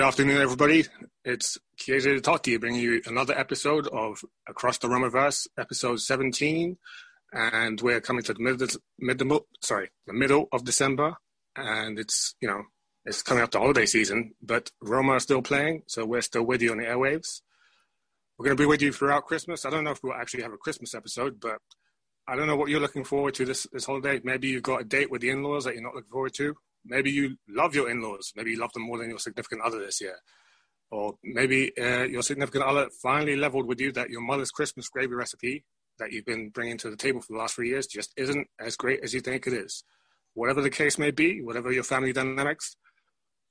Good afternoon, everybody. It's Chiesa to talk to you, bringing you another episode of Across the Romaverse, episode 17. And we're coming to the middle, middle, sorry, the middle of December. And it's, you know, it's coming up to holiday season, but Roma are still playing. So we're still with you on the airwaves. We're going to be with you throughout Christmas. I don't know if we'll actually have a Christmas episode, but I don't know what you're looking forward to this, this holiday. Maybe you've got a date with the in laws that you're not looking forward to. Maybe you love your in laws. Maybe you love them more than your significant other this year. Or maybe uh, your significant other finally leveled with you that your mother's Christmas gravy recipe that you've been bringing to the table for the last three years just isn't as great as you think it is. Whatever the case may be, whatever your family dynamics,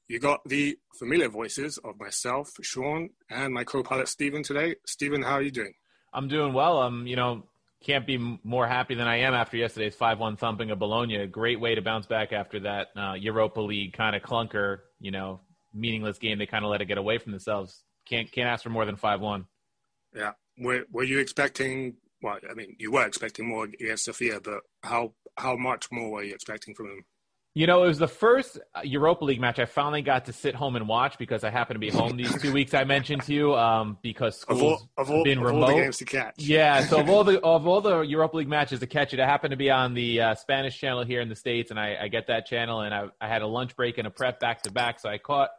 you got the familiar voices of myself, Sean, and my co-pilot Stephen today. Stephen, how are you doing? I'm doing well. I'm, you know, can't be more happy than I am after yesterday's 5-1 thumping of Bologna. Great way to bounce back after that uh, Europa League kind of clunker, you know, meaningless game. They kind of let it get away from themselves. Can't can't ask for more than 5-1. Yeah. Were, were you expecting? Well, I mean, you were expecting more against Sofia, but how how much more were you expecting from them? You know, it was the first Europa League match I finally got to sit home and watch because I happened to be home these two weeks I mentioned to you um, because Of school's all, of all, been of remote. all the games to catch. Yeah, so of all the of all the Europa League matches to catch it, I happened to be on the uh, Spanish channel here in the states, and I, I get that channel, and I, I had a lunch break and a prep back to back, so I caught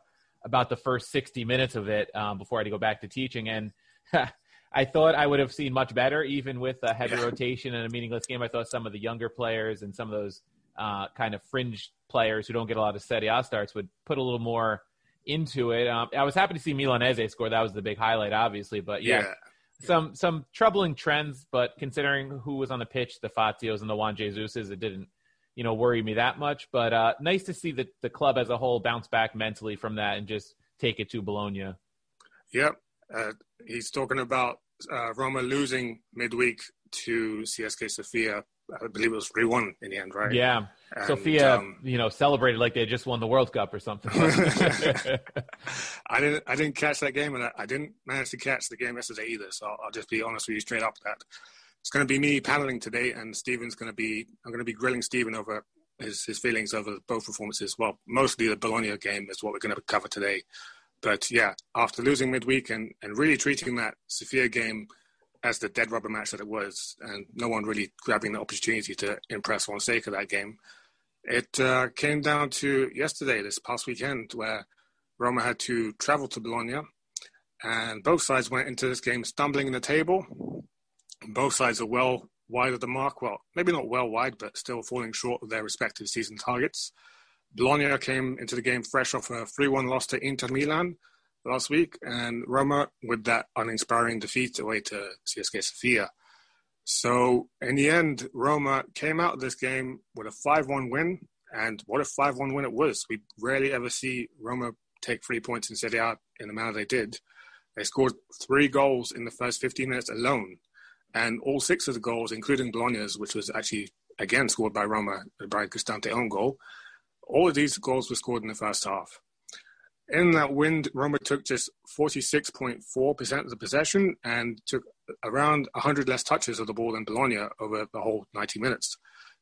about the first sixty minutes of it um, before I had to go back to teaching, and I thought I would have seen much better, even with a heavy Yeah. rotation and a meaningless game. I thought some of the younger players and some of those uh, kind of fringe players who don't get a lot of Serie A starts would put a little more into it. Um, I was happy to see Milanese score. That was the big highlight, obviously, but yeah yeah. some some troubling trends, but considering who was on the pitch, the Fazios and the Juan Jesuses, it didn't you know worry me that much. But uh, nice to see the the club as a whole bounce back mentally from that and just take it to Bologna. Yep. Uh, he's talking about uh, Roma losing midweek to CSKA Sofia. I believe it was 3 1 in the end, right? Yeah, And, Sofia, um, you know, celebrated like they just won the World Cup or something. I didn't. I didn't catch that game, and I, I didn't manage to catch the game yesterday either. So I'll, I'll just be honest with you straight up that it's going to be me paneling today, and Stephen's going to be. I'm going to be grilling Stephen over his his feelings over both performances. Well, mostly the Bologna game is what we're going to cover today. But yeah, after losing midweek and, and really treating that Sofia game as the dead rubber match that it was, and no one really grabbing the opportunity to impress of that game, it uh, came down to yesterday, this past weekend, where Roma had to travel to Bologna, and both sides went into this game stumbling in the table. Both sides are well wide of the mark. Well, maybe not well wide, but still falling short of their respective season targets. Bologna came into the game fresh off a 3 1 loss to Inter Milan last week, and Roma with that uninspiring defeat away to CSKA Sofia. So, in the end, Roma came out of this game with a 5 1 win, and what a 5 1 win it was. We rarely ever see Roma take three points in Serie A in the manner they did. They scored three goals in the first 15 minutes alone, and all six of the goals, including Bologna's, which was actually again scored by Roma, by Cristante own goal, all of these goals were scored in the first half. In that win, Roma took just 46.4% of the possession and took around 100 less touches of the ball than Bologna over the whole 90 minutes.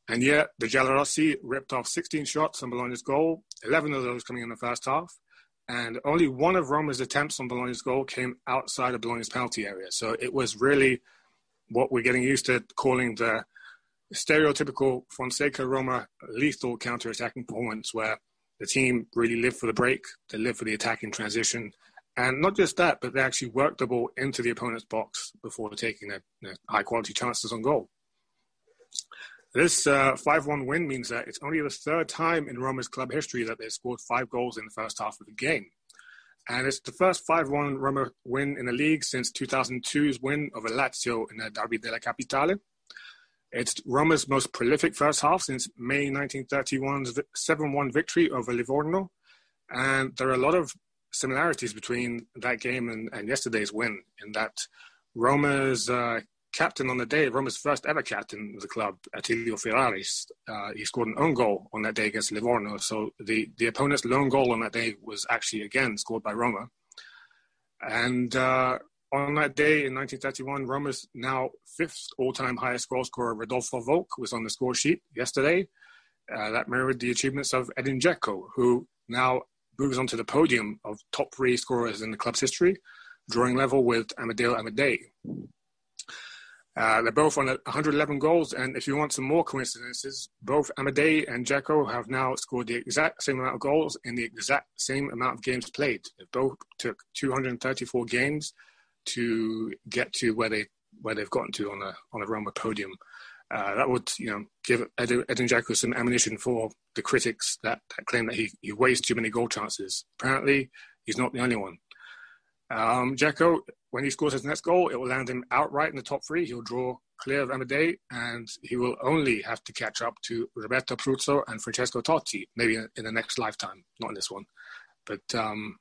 And yet, the Giallorossi ripped off 16 shots on Bologna's goal, 11 of those coming in the first half. and only one of Roma's attempts on Bologna's goal came outside of Bologna's penalty area. So it was really what we're getting used to calling the stereotypical Fonseca Roma lethal counter-attacking performance, where the team really lived for the break, they lived for the attacking transition, and not just that, but they actually worked the ball into the opponent's box before taking their, their high-quality chances on goal. This uh, 5-1 win means that it's only the third time in Roma's club history that they've scored five goals in the first half of the game. And it's the first 5-1 Roma win in the league since 2002's win over Lazio in the Derby della Capitale. It's Roma's most prolific first half since May 1931's 7-1 victory over Livorno. And there are a lot of similarities between that game and, and yesterday's win in that Roma's uh, captain on the day, Roma's first ever captain of the club, Attilio Ferraris, uh, he scored an own goal on that day against Livorno. So the, the opponent's lone goal on that day was actually again scored by Roma. And uh, on that day in 1931, Roma's now fifth all-time highest goal scorer, Rodolfo Volk, was on the score sheet yesterday. Uh, that mirrored the achievements of Edin Dzeko, who now moves onto the podium of top three scorers in the club's history, drawing level with Amadeo Amadei. Uh, they're both on 111 goals, and if you want some more coincidences, both Amadei and Dzeko have now scored the exact same amount of goals in the exact same amount of games played. They both took 234 games to get to where they where they've gotten to on a on a Roma podium. Uh, that would you know give Edin, Dzeko some ammunition for the critics that, that claim that he, he wastes too many goal chances. Apparently, he's not the only one. Um, Dzeko, when he scores his next goal, it will land him outright in the top three. He'll draw clear of Amadei, and he will only have to catch up to Roberto Pruzzo and Francesco Totti, maybe in, in the next lifetime, not in this one. But um,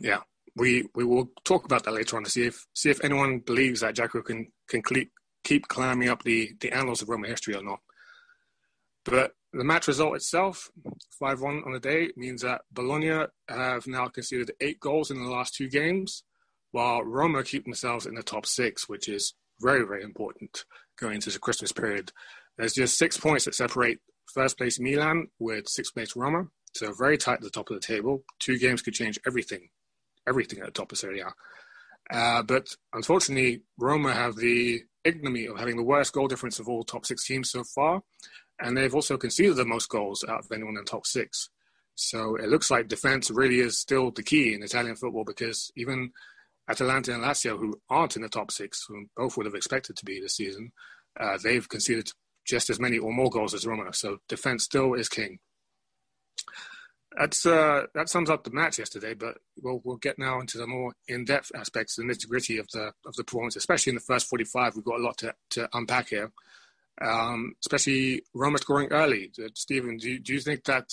yeah, we we will talk about that later on to see if see if anyone believes that Dzeko can can keep keep climbing up the the annals of Roman history or not. But the match result itself, 5 1 on the day, means that Bologna have now conceded eight goals in the last two games, while Roma keep themselves in the top six, which is very, very important going into the Christmas period. There's just six points that separate first place Milan with sixth place Roma. So very tight at the top of the table. Two games could change everything, everything at the top of Serie A. Uh, but unfortunately, Roma have the ignominy of having the worst goal difference of all top six teams so far and they've also conceded the most goals out of anyone in the top six. So it looks like defense really is still the key in Italian football because even Atalanta and Lazio, who aren't in the top six, who both would have expected to be this season, uh, they've conceded just as many or more goals as Roma. So defense still is king. That's uh, that sums up the match yesterday. But we'll we'll get now into the more in-depth aspects, the nitty-gritty of the of the performance, especially in the first 45. We've got a lot to to unpack here um, especially Roma scoring early. Uh, Stephen, do you, do you think that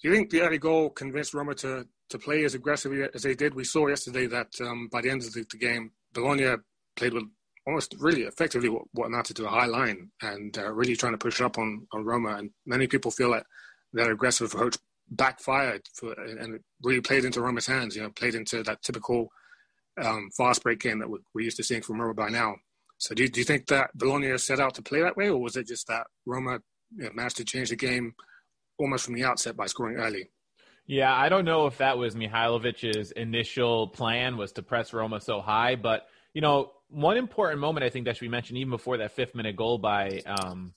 do you think the early goal convinced Roma to to play as aggressively as they did? We saw yesterday that um, by the end of the, the, game, Bologna played with almost really effectively what, what amounted to a high line and uh, really trying to push up on, on Roma. And many people feel that that aggressive approach backfired for, and it really played into Roma's hands. You know, played into that typical um, fast break game that we're used to seeing from Roma by now. So do you, do you think that Bologna set out to play that way, or was it just that Roma you know, managed to change the game almost from the outset by scoring early? Yeah, I don't know if that was Mihajlovic's initial plan was to press Roma so high, but you know, one important moment I think that should be mentioned even before that fifth minute goal by um,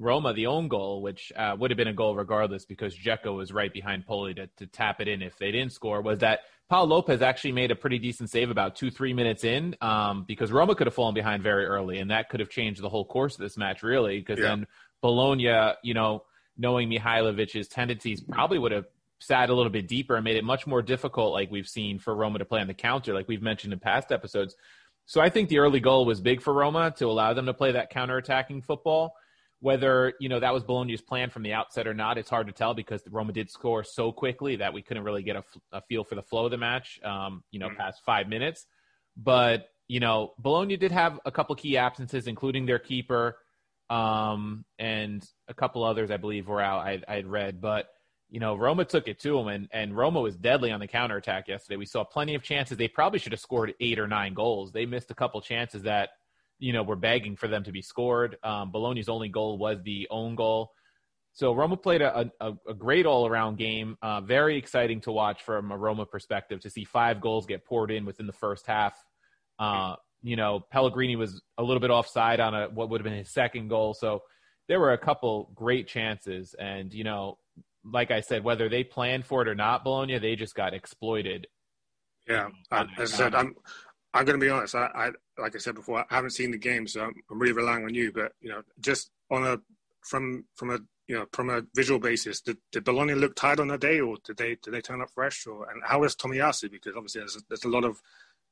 Roma, the own goal, which uh, would have been a goal regardless because Dzeko was right behind Poli to, to tap it in if they didn't score, was that Pau Lopez actually made a pretty decent save about two, three minutes in um, because Roma could have fallen behind very early, and that could have changed the whole course of this match, really, because yeah. then Bologna, you know, knowing Mihajlovic's tendencies, probably would have sat a little bit deeper and made it much more difficult, like we've seen for Roma to play on the counter, like we've mentioned in past episodes. So I think the early goal was big for Roma to allow them to play that counter-attacking football. Whether you know that was Bologna's plan from the outset or not, it's hard to tell because Roma did score so quickly that we couldn't really get a, a feel for the flow of the match. Um, you know, mm-hmm. past five minutes, but you know, Bologna did have a couple key absences, including their keeper, um, and a couple others I believe were out. I I had read, but you know, Roma took it to them, and, and Roma was deadly on the counter attack yesterday. We saw plenty of chances. They probably should have scored eight or nine goals. They missed a couple chances that you know, were begging for them to be scored. Um, Bologna's only goal was the own goal. So Roma played a, a, a great all around game. Uh, very exciting to watch from a Roma perspective to see five goals get poured in within the first half. Uh, you know, Pellegrini was a little bit offside on a what would have been his second goal. So there were a couple great chances, and you know, like I said, whether they planned for it or not, Bologna, they just got exploited. Yeah, I, as I said, I'm I'm going to be honest. I, I like I said before, I haven't seen the game, so I'm, I'm really relying on you. But you know, just on a from from a you know from a visual basis, did, did Bologna look tired on that day, or did they did they turn up fresh? Or and how is Tomiyasu? Because obviously there's, there's a lot of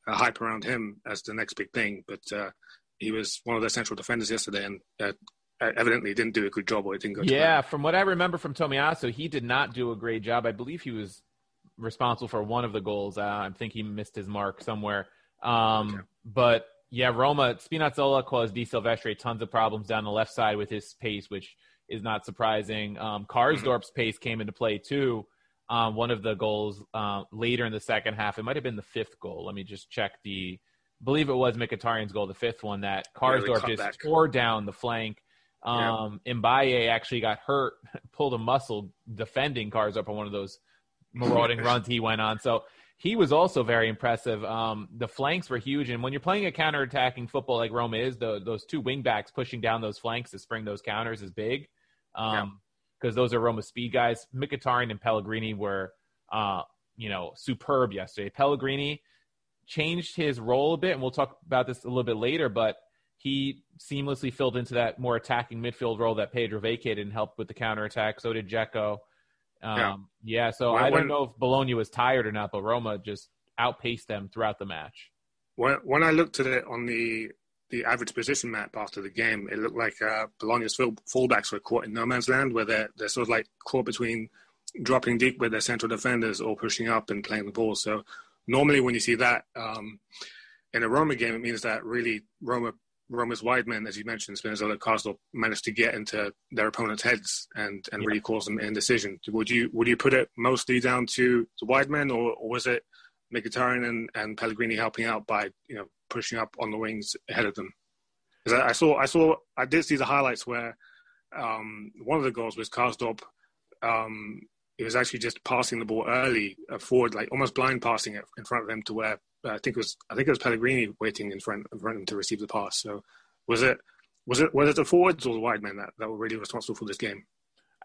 uh, hype around him as the next big thing, but uh, he was one of the central defenders yesterday, and uh, evidently didn't do a good job, or it didn't go. Yeah, from what I remember from Tomiyasu, he did not do a great job. I believe he was responsible for one of the goals. Uh, I think he missed his mark somewhere. Um, okay. But yeah, Roma Spinazzola caused De Silvestri tons of problems down the left side with his pace, which is not surprising. Um, Karsdorp's pace came into play too. Um, one of the goals uh, later in the second half, it might have been the fifth goal. Let me just check the. Believe it was Mkhitaryan's goal, the fifth one that Karsdorp just tore down the flank. Um, yeah. Mbaye actually got hurt, pulled a muscle defending Karsdorp on one of those marauding runs he went on. So he was also very impressive. Um, the flanks were huge, and when you're playing a counter-attacking football like Roma is, the, those two wingbacks pushing down those flanks to spring those counters is big, because um, yeah. those are Roma speed guys. Mkhitaryan and Pellegrini were, uh, you know, superb yesterday. Pellegrini changed his role a bit, and we'll talk about this a little bit later, but he seamlessly filled into that more attacking midfield role that Pedro vacated and helped with the counterattack. So did Dzeko. Um, yeah. yeah. so when, I don't know if Bologna was tired or not, but Roma just outpaced them throughout the match. When, when I looked at it on the the average position map after the game, it looked like uh, Bologna's full, fullbacks were caught in no man's land, where they're they're sort of like caught between dropping deep with their central defenders or pushing up and playing the ball. So normally when you see that um, in a Roma game, it means that really Roma Roma's wide men, as you mentioned, Spinazzola Karsdorp managed to get into their opponent's heads and, and yeah. really cause them indecision. Would you would you put it mostly down to the wide men, or, or was it Mkhitaryan and, and Pellegrini helping out by you know pushing up on the wings ahead of them? Because I, I, saw I saw I did see the highlights where um, one of the goals was Karsdorp. Um, it was actually just passing the ball early uh, forward, like almost blind passing it in front of them to where I think it was I think it was Pellegrini waiting in front in front of him to receive the pass. So was it was it was it the forwards or the wide men that, that were really responsible for this game?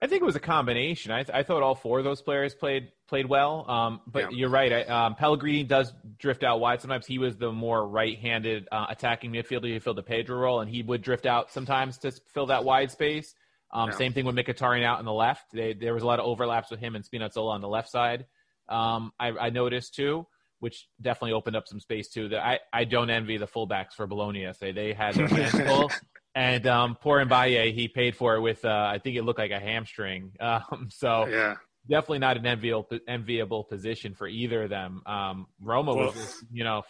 I think it was a combination. I, th- I thought all four of those players played played well. Um, but yeah. you're right. I, um, Pellegrini does drift out wide. Sometimes he was the more right-handed uh, attacking midfielder. He filled the Pedro role, and he would drift out sometimes to fill that wide space. Um, yeah. Same thing with Mkhitaryan out on the left. They, there was a lot of overlaps with him and Spinazzola on the left side. Um, I, I, noticed too which definitely opened up some space too. That I, I don't envy the fullbacks for Bologna. Say they had their hands full, and um, poor Mbaye he paid for it with uh, I think it looked like a hamstring. Um, so yeah, definitely not an enviable enviable position for either of them. Um, Roma well, was just, you know.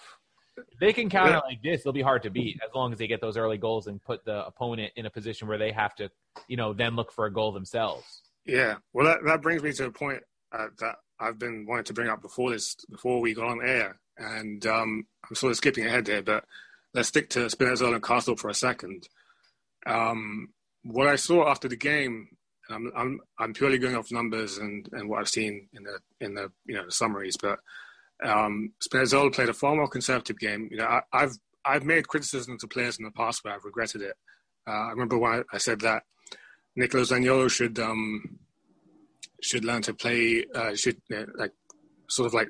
they can counter yeah. like this, they'll be hard to beat as long as they get those early goals and put the opponent in a position where they have to, you know, then look for a goal themselves. Yeah, well, that, that brings me to a point uh, that I've been wanting to bring up before this, before we got on air, and um, I'm sort of skipping ahead there, but let's stick to Spinazzola and Castle for a second. Um, what I saw after the game, I'm, I'm, I'm purely going off numbers and, and what I've seen in the in the you know the summaries, but um, played a far more conservative game. You know, I, have I've made criticisms to players in the past where I've regretted it. Uh, I remember when I, I said that Nicolo Zaniolo should um, should learn to play, uh, should uh, like sort of like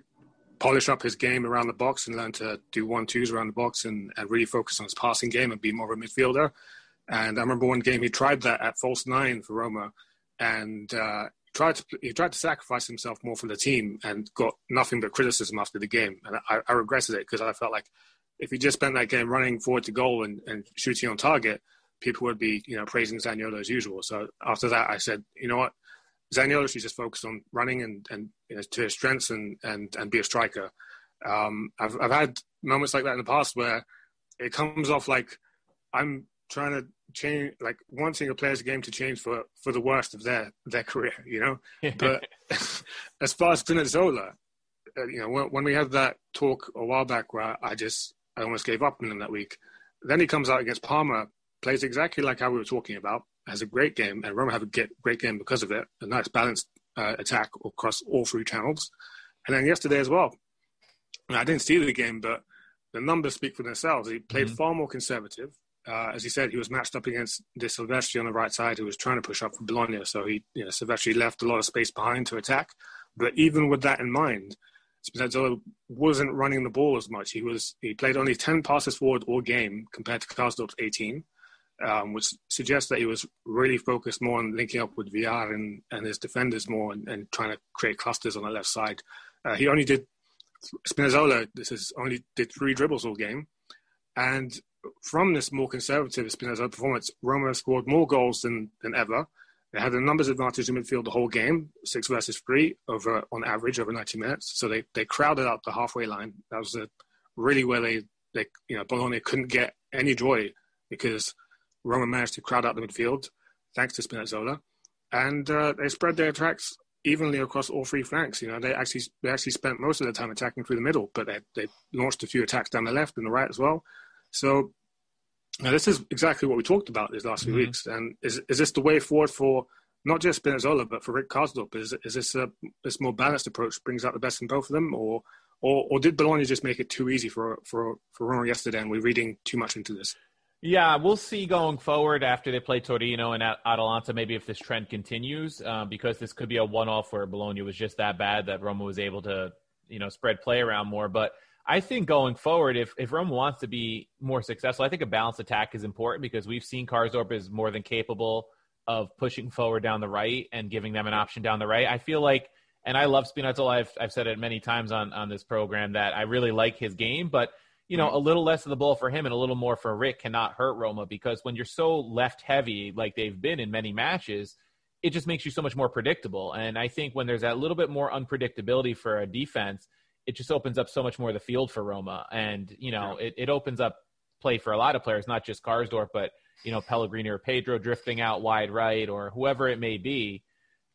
polish up his game around the box and learn to do one twos around the box and, and really focus on his passing game and be more of a midfielder. And I remember one game he tried that at false nine for Roma, and uh, tried to he tried to sacrifice himself more for the team and got nothing but criticism after the game. And I, I regretted it because I felt like if he just spent that game running forward to goal and, and shooting on target, people would be you know praising Zaniolo as usual. So after that, I said, you know what, Zaniolo should just focus on running and, and you know, to his strengths and, and, and be a striker. Um, I've, I've had moments like that in the past where it comes off like I'm trying to change, like wanting a player's game to change for, for the worst of their, their career, you know? but as far as Spinazzola, uh, you know, when, when, we had that talk a while back where I just, I almost gave up on him that week, then he comes out against Parma, plays exactly like how we were talking about, has a great game, and Roma have a great game because of it. A nice balanced uh, attack across all three channels. And then yesterday as well, I didn't see the game, but the numbers speak for themselves. He played mm-hmm. far more conservative. Uh, as he said, he was matched up against De Silvestri on the right side, who was trying to push up for Bologna. So he, you know, Silvestri left a lot of space behind to attack. But even with that in mind, Spinazzola wasn't running the ball as much. He was he played only ten passes forward all game compared to Karsdorp's eighteen, um, which suggests that he was really focused more on linking up with Villar and, and his defenders more and, and trying to create clusters on the left side. Uh, he only did Spinazzola. This is only did three dribbles all game, and from this more conservative Spinazzola performance, Roma scored more goals than than ever. They had a numbers advantage in midfield the whole game, six versus three over on average over 90 minutes. So they, they crowded out the halfway line. That was a, really where they, they, you know, Bologna couldn't get any joy because Roma managed to crowd out the midfield thanks to Spinazzola. And uh, they spread their attacks evenly across all three flanks. You know, they actually they actually spent most of the time attacking through the middle, but they they launched a few attacks down the left and the right as well. So now, this is exactly what we talked about these last few mm-hmm. weeks. And is is this the way forward for not just Spinazzola, but for Rick Karsdorp? Is is this a this more balanced approach brings out the best in both of them, or or, or did Bologna just make it too easy for for for Roma yesterday, and we're reading too much into this? Yeah, we'll see going forward after they play Torino and Atalanta, maybe if this trend continues, uh, because this could be a one-off where Bologna was just that bad that Roma was able to, you know, spread play around more. But I think going forward, if, if Rome wants to be more successful, I think a balanced attack is important because we've seen Karsdorp is more than capable of pushing forward down the right and giving them an option down the right. I feel like, and I love Spinazzola. I've, I've said it many times on, on this program that I really like his game, but you know, a little less of the ball for him and a little more for Rick cannot hurt Roma because when you're so left heavy like they've been in many matches, it just makes you so much more predictable. And I think when there's that little bit more unpredictability for a defense – it just opens up so much more of the field for Roma. And, you know, it, it opens up play for a lot of players, not just Karsdorp, but, you know, Pellegrini or Pedro drifting out wide right or whoever it may be.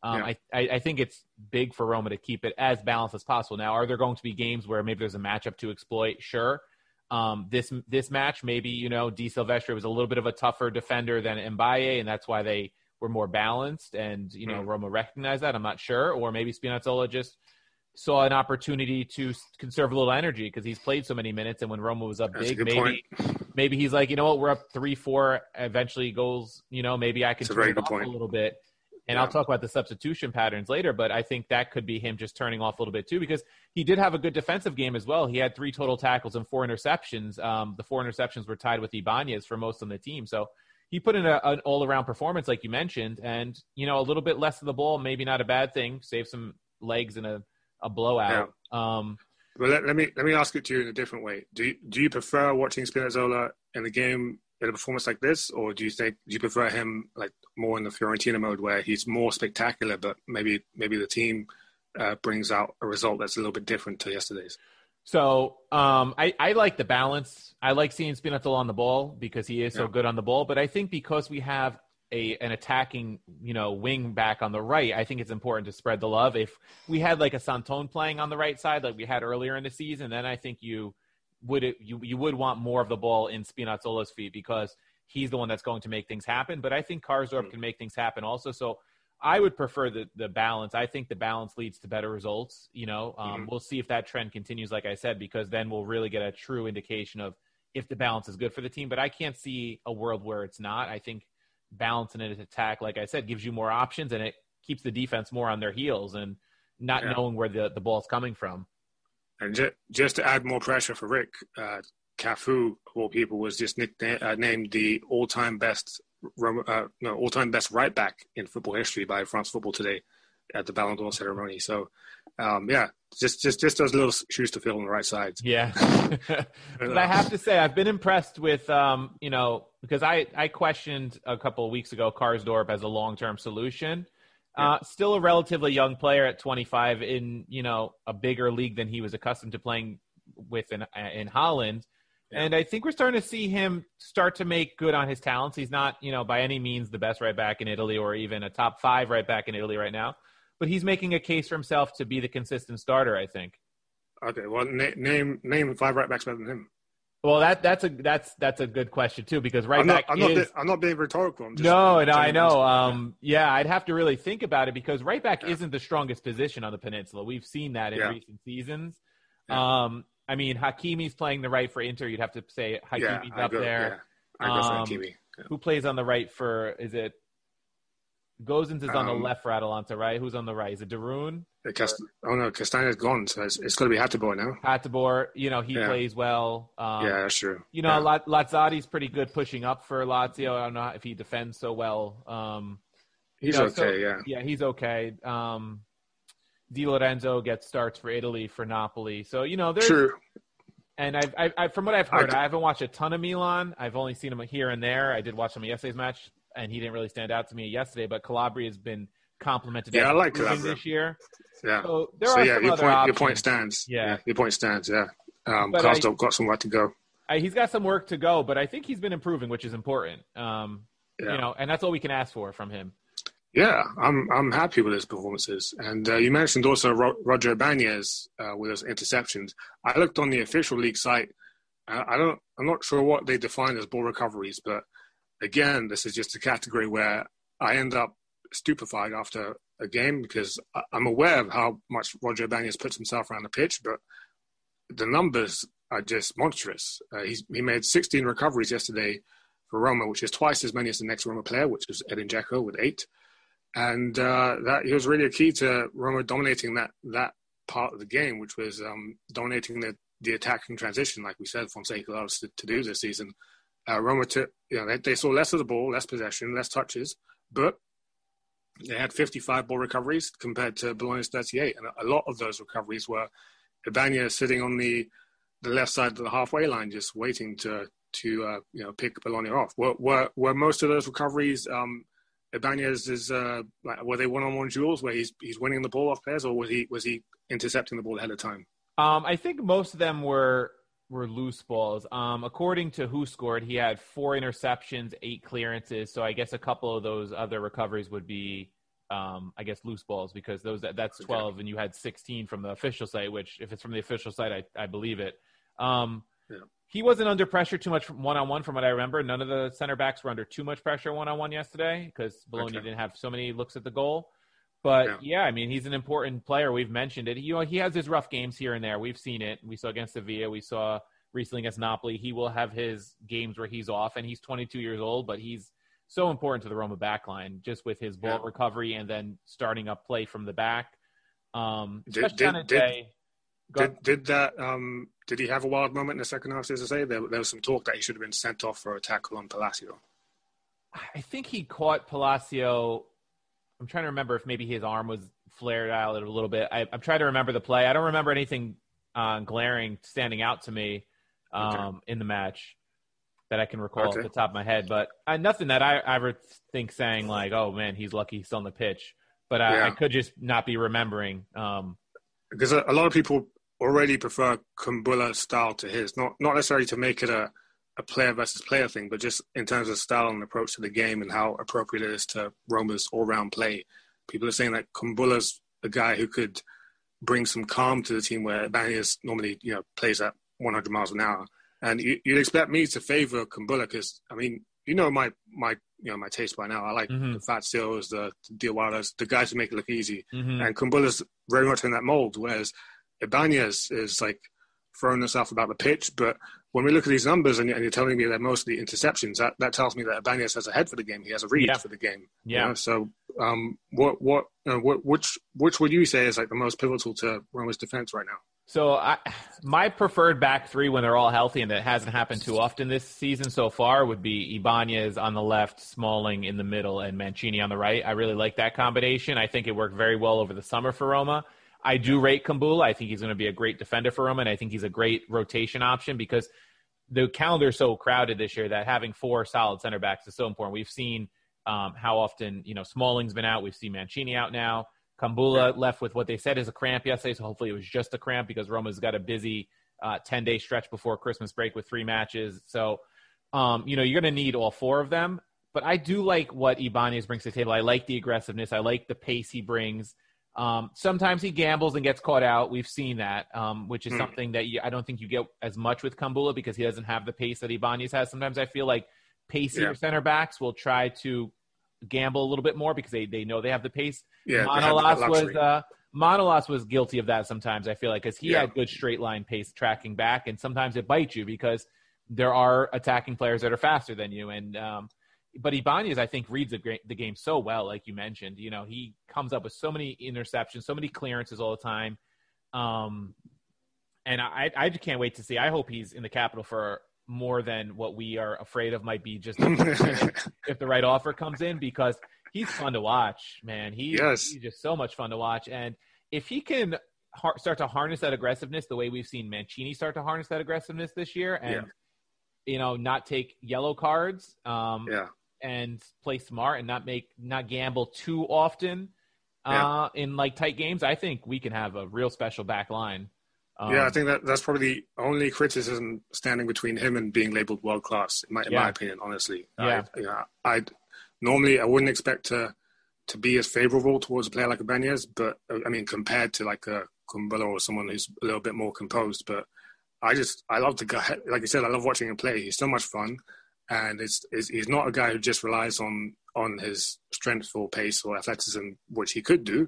Um, yeah. I, I think it's big for Roma to keep it as balanced as possible. Now, are there going to be games where maybe there's a matchup to exploit? Sure. Um, this this match, maybe you know, De Silvestri was a little bit of a tougher defender than Mbaye, and that's why they were more balanced. And you know, mm. Roma recognized that. I'm not sure, or maybe Spinazzola just saw an opportunity to conserve a little energy because he's played so many minutes. And when Roma was up That's big, maybe point. maybe he's like, you know what, we're up three, four, eventually goals. You know, maybe I can turn it off point. a little bit. And yeah. I'll talk about the substitution patterns later, but I think that could be him just turning off a little bit too, because he did have a good defensive game as well. He had three total tackles and four interceptions. Um, the four interceptions were tied with Ibanez for most on the team. So he put in a, an all around performance, like you mentioned, and you know a little bit less of the ball, maybe not a bad thing. Save some legs in a a blowout. Yeah. Um, well, let, let, me let me ask it to you in a different way. Do you, do you prefer watching Spinazzola in the game in a performance like this, or do you think do you prefer him like more in the Fiorentina mode where he's more spectacular, but maybe maybe the team uh, brings out a result that's a little bit different to yesterday's? So um, I, I like the balance. I like seeing Spinazzola on the ball because he is so yeah. good on the ball. But I think because we have a an attacking you know wing back on the right, I think it's important to spread the love. If we had like a Santone playing on the right side like we had earlier in the season, then I think you would it, you you would want more of the ball in Spinazzola's feet because he's the one that's going to make things happen. But I think Karsdorp mm-hmm. can make things happen also. So I would prefer the the balance. I think the balance leads to better results. You know, um, mm-hmm. we'll see if that trend continues, like I said, because then we'll really get a true indication of if the balance is good for the team. But I can't see a world where it's not. I think balancing an attack, like I said, gives you more options and it keeps the defense more on their heels and not yeah. knowing where the, the ball's coming from. And just, just to add more pressure for Rick, uh, Cafu, of all people, was just nicknamed, uh, named the all-time best, uh, no, all-time best right back in football history by France Football today at the Ballon d'Or ceremony. So, um, yeah, just just just those little shoes to fill on the right sides. Yeah, but I have to say I've been impressed with um, you know because I I questioned a couple of weeks ago Karsdorp as a long term solution. Uh, still a relatively young player at 25 in you know a bigger league than he was accustomed to playing with in in Holland. Yeah. And I think we're starting to see him start to make good on his talents. He's not, you know, by any means the best right back in Italy or even a top five right back in Italy right now but he's making a case for himself to be the consistent starter. I think. Okay, well, na- name name five right backs better than him. Well, that that's a that's that's a good question too because right I'm not, back I'm, not is be- I'm not being rhetorical. I'm just no, no, I know. Um, yeah, I'd have to really think about it because right back Yeah. isn't the strongest position on the peninsula. We've seen that in Yeah. recent seasons. Yeah. Um, I mean, Hakimi's playing the right for Inter. You'd have to say Hakimi's up go, there. Yeah, I go for Um, Hakimi. Who plays on the right for? Is it Gosens is on the Um, left for Atalanta, right? Who's on the right? Is it Darun? Cast- oh no, Castagne's gone, so it's, it's got to be Hateboer now. Hateboer, you know, he Yeah. plays well. Um, yeah, that's true. You know, yeah. Lazzari's pretty good pushing up for Lazio. I don't know if he defends so well. Um, he's you know, okay. so- yeah, Yeah, he's okay. Um, Di Lorenzo gets starts for Italy for Napoli. So you know, there's true. and I've, I, I, from what I've heard, I, haven't watched a ton of Milan. I've only seen him here and there. I did watch some of yesterday's match, and he didn't really stand out to me yesterday. But Calabria has been complimented. Yeah, I like Calabria. this year. Yeah. So there so are yeah, some your other point, options. your point stands. Yeah. your point stands. Yeah, um, But Karsdorp I- got somewhere to go. I, he's got some work to go, but I think he's been improving, which is important. Um, Yeah. You know, and that's all we can ask for from him. Yeah, I'm I'm happy with his performances. And uh, you mentioned also Ro- Roger Ibanez uh, with his interceptions. I looked on the official league site. I don't. I'm not sure what they define as ball recoveries, but again, this is just a category where I end up stupefied after a game because I'm aware of how much Roger Ibanez puts himself around the pitch, but the numbers are just monstrous. Uh, he made 16 recoveries yesterday for Roma, which is twice as many as the next Roma player, which is Edin Dzeko with eight and uh, that he was really a key to Roma dominating that that part of the game, which was um, dominating the the attacking transition, like we said, Fonseca us to, to do this season. Uh, Roma took, you know, they, they saw less of the ball, less possession, less touches, but they had 55 ball recoveries compared to Bologna's 38, and a lot of those recoveries were Ibanez sitting on the the left side of the halfway line, just waiting to to uh, you know pick Bologna off. Were, were were most of those recoveries um, Ibanez is uh, like, were they one-on-one duels where he's he's winning the ball off players, or was he was he intercepting the ball ahead of time? Um, I think most of them were were loose balls. Um, according to WhoScored, he had four interceptions, eight clearances. So I guess a couple of those other recoveries would be, um, I guess, loose balls because those that, that's twelve, and you had sixteen from the official site. Which, if it's from the official site, I, I believe it. Um, Yeah. He wasn't under pressure too much one on one, from what I remember. None of the center backs were under too much pressure one on one yesterday because Bologna Okay. didn't have so many looks at the goal. But Yeah. yeah. I mean, he's an important player. We've mentioned it. You know, he has his rough games here and there. We've seen it. We saw against Sevilla. We saw recently against Napoli. He will have his games where he's off, and he's 22 years old, but he's so important to the Roma backline just with his ball Yeah. recovery and then starting up play from the back. Um, Did- did-. Go- Did, did that? Um, did he have a wild moment in the second half? As I say, there, there was some talk that he should have been sent off for a tackle on Palacio. I think he caught Palacio. I'm trying to remember if maybe his arm was flared out a little bit. I, I'm trying to remember the play. I don't remember anything uh, glaring standing out to me um, Okay. in the match that I can recall Okay. off the top of my head. But uh, nothing that I, I ever think saying like, "Oh man, he's lucky he's still on the pitch." But I, I could just not be remembering. Um, because a, a lot of people already prefer Kumbulla's style to his. Not not necessarily to make it a, a player versus player thing, but just in terms of style and approach to the game and how appropriate it is to Roma's all round play. People are saying that Kumbulla's a guy who could bring some calm to the team where Ibanez normally you know plays at 100 miles an hour. And you, you'd expect me to favour Kumbulla because I mean you know my my you know my taste by now. I like Mhm. the Fat Seals, the Diawaras, the guys who make it look easy mhm. and Kumbulla's very much in that mold, whereas Ibanez is like throwing himself about the pitch. But when we look at these numbers and, and you're telling me they're mostly interceptions, that, that tells me that Ibanez has a head for the game. He has a read Yeah. for the game. you Yeah. know? So, um, what what uh, what which which would you say is like the most pivotal to Roma's defense right now? So I, my preferred back three when they're all healthy, and that hasn't happened too often this season so far, would be Ibanez on the left, Smalling in the middle, and Mancini on the right. I really like that combination. I think it worked very well over the summer for Roma. I do rate Kumbulla. I think he's going to be a great defender for Roma, and I think he's a great rotation option because the calendar is so crowded this year that having four solid center backs is so important. We've seen um, how often you know Smalling's been out. We've seen Mancini out now. Kumbulla left with what they said is a cramp yesterday, so hopefully it was just a cramp because Roma's got a busy uh, 10 day stretch before Christmas break with three matches. So, um, you know, you're going to need all four of them. But I do like what Ibanez brings to the table. I like the aggressiveness. I like the pace he brings. Um, sometimes he gambles and gets caught out. We've seen that, um, which is Hmm. something that you, I don't think you get as much with Kumbulla because he doesn't have the pace that Ibanez has. Sometimes I feel like pacier Yeah. center backs will try to gamble a little bit more because they, they know they have the pace. Yeah, Manolas was uh, Manolas was guilty of that sometimes. I feel like because he Yeah. had good straight line pace tracking back, and sometimes it bites you because there are attacking players that are faster than you. And um, but Ibanez, I think, reads the, the game so well, like you mentioned. You know, he comes up with so many interceptions, so many clearances all the time. Um, and I, I just can't wait to see. I hope he's in the capital for more than what we are afraid of might be just if the right offer comes in because he's fun to watch, man. He, Yes. He's just so much fun to watch. And if he can har- start to harness that aggressiveness the way we've seen Mancini start to harness that aggressiveness this year and, you know, not take yellow cards um, yeah, and play smart and not make, not gamble too often uh, Yeah. in like tight games, I think we can have a real special back line. Um, yeah. I think that that's probably the only criticism standing between him and being labeled world class, in my in Yeah. my opinion. Honestly, Yeah. I, you know, I normally I wouldn't expect to to be as favorable towards a player like Ibanez, but I mean compared to like a Kumbulla or someone who's a little bit more composed, but. I just I love the guy. Like I said, I love watching him play. He's so much fun, and it's, it's he's not a guy who just relies on on his strength or pace or athleticism, which he could do.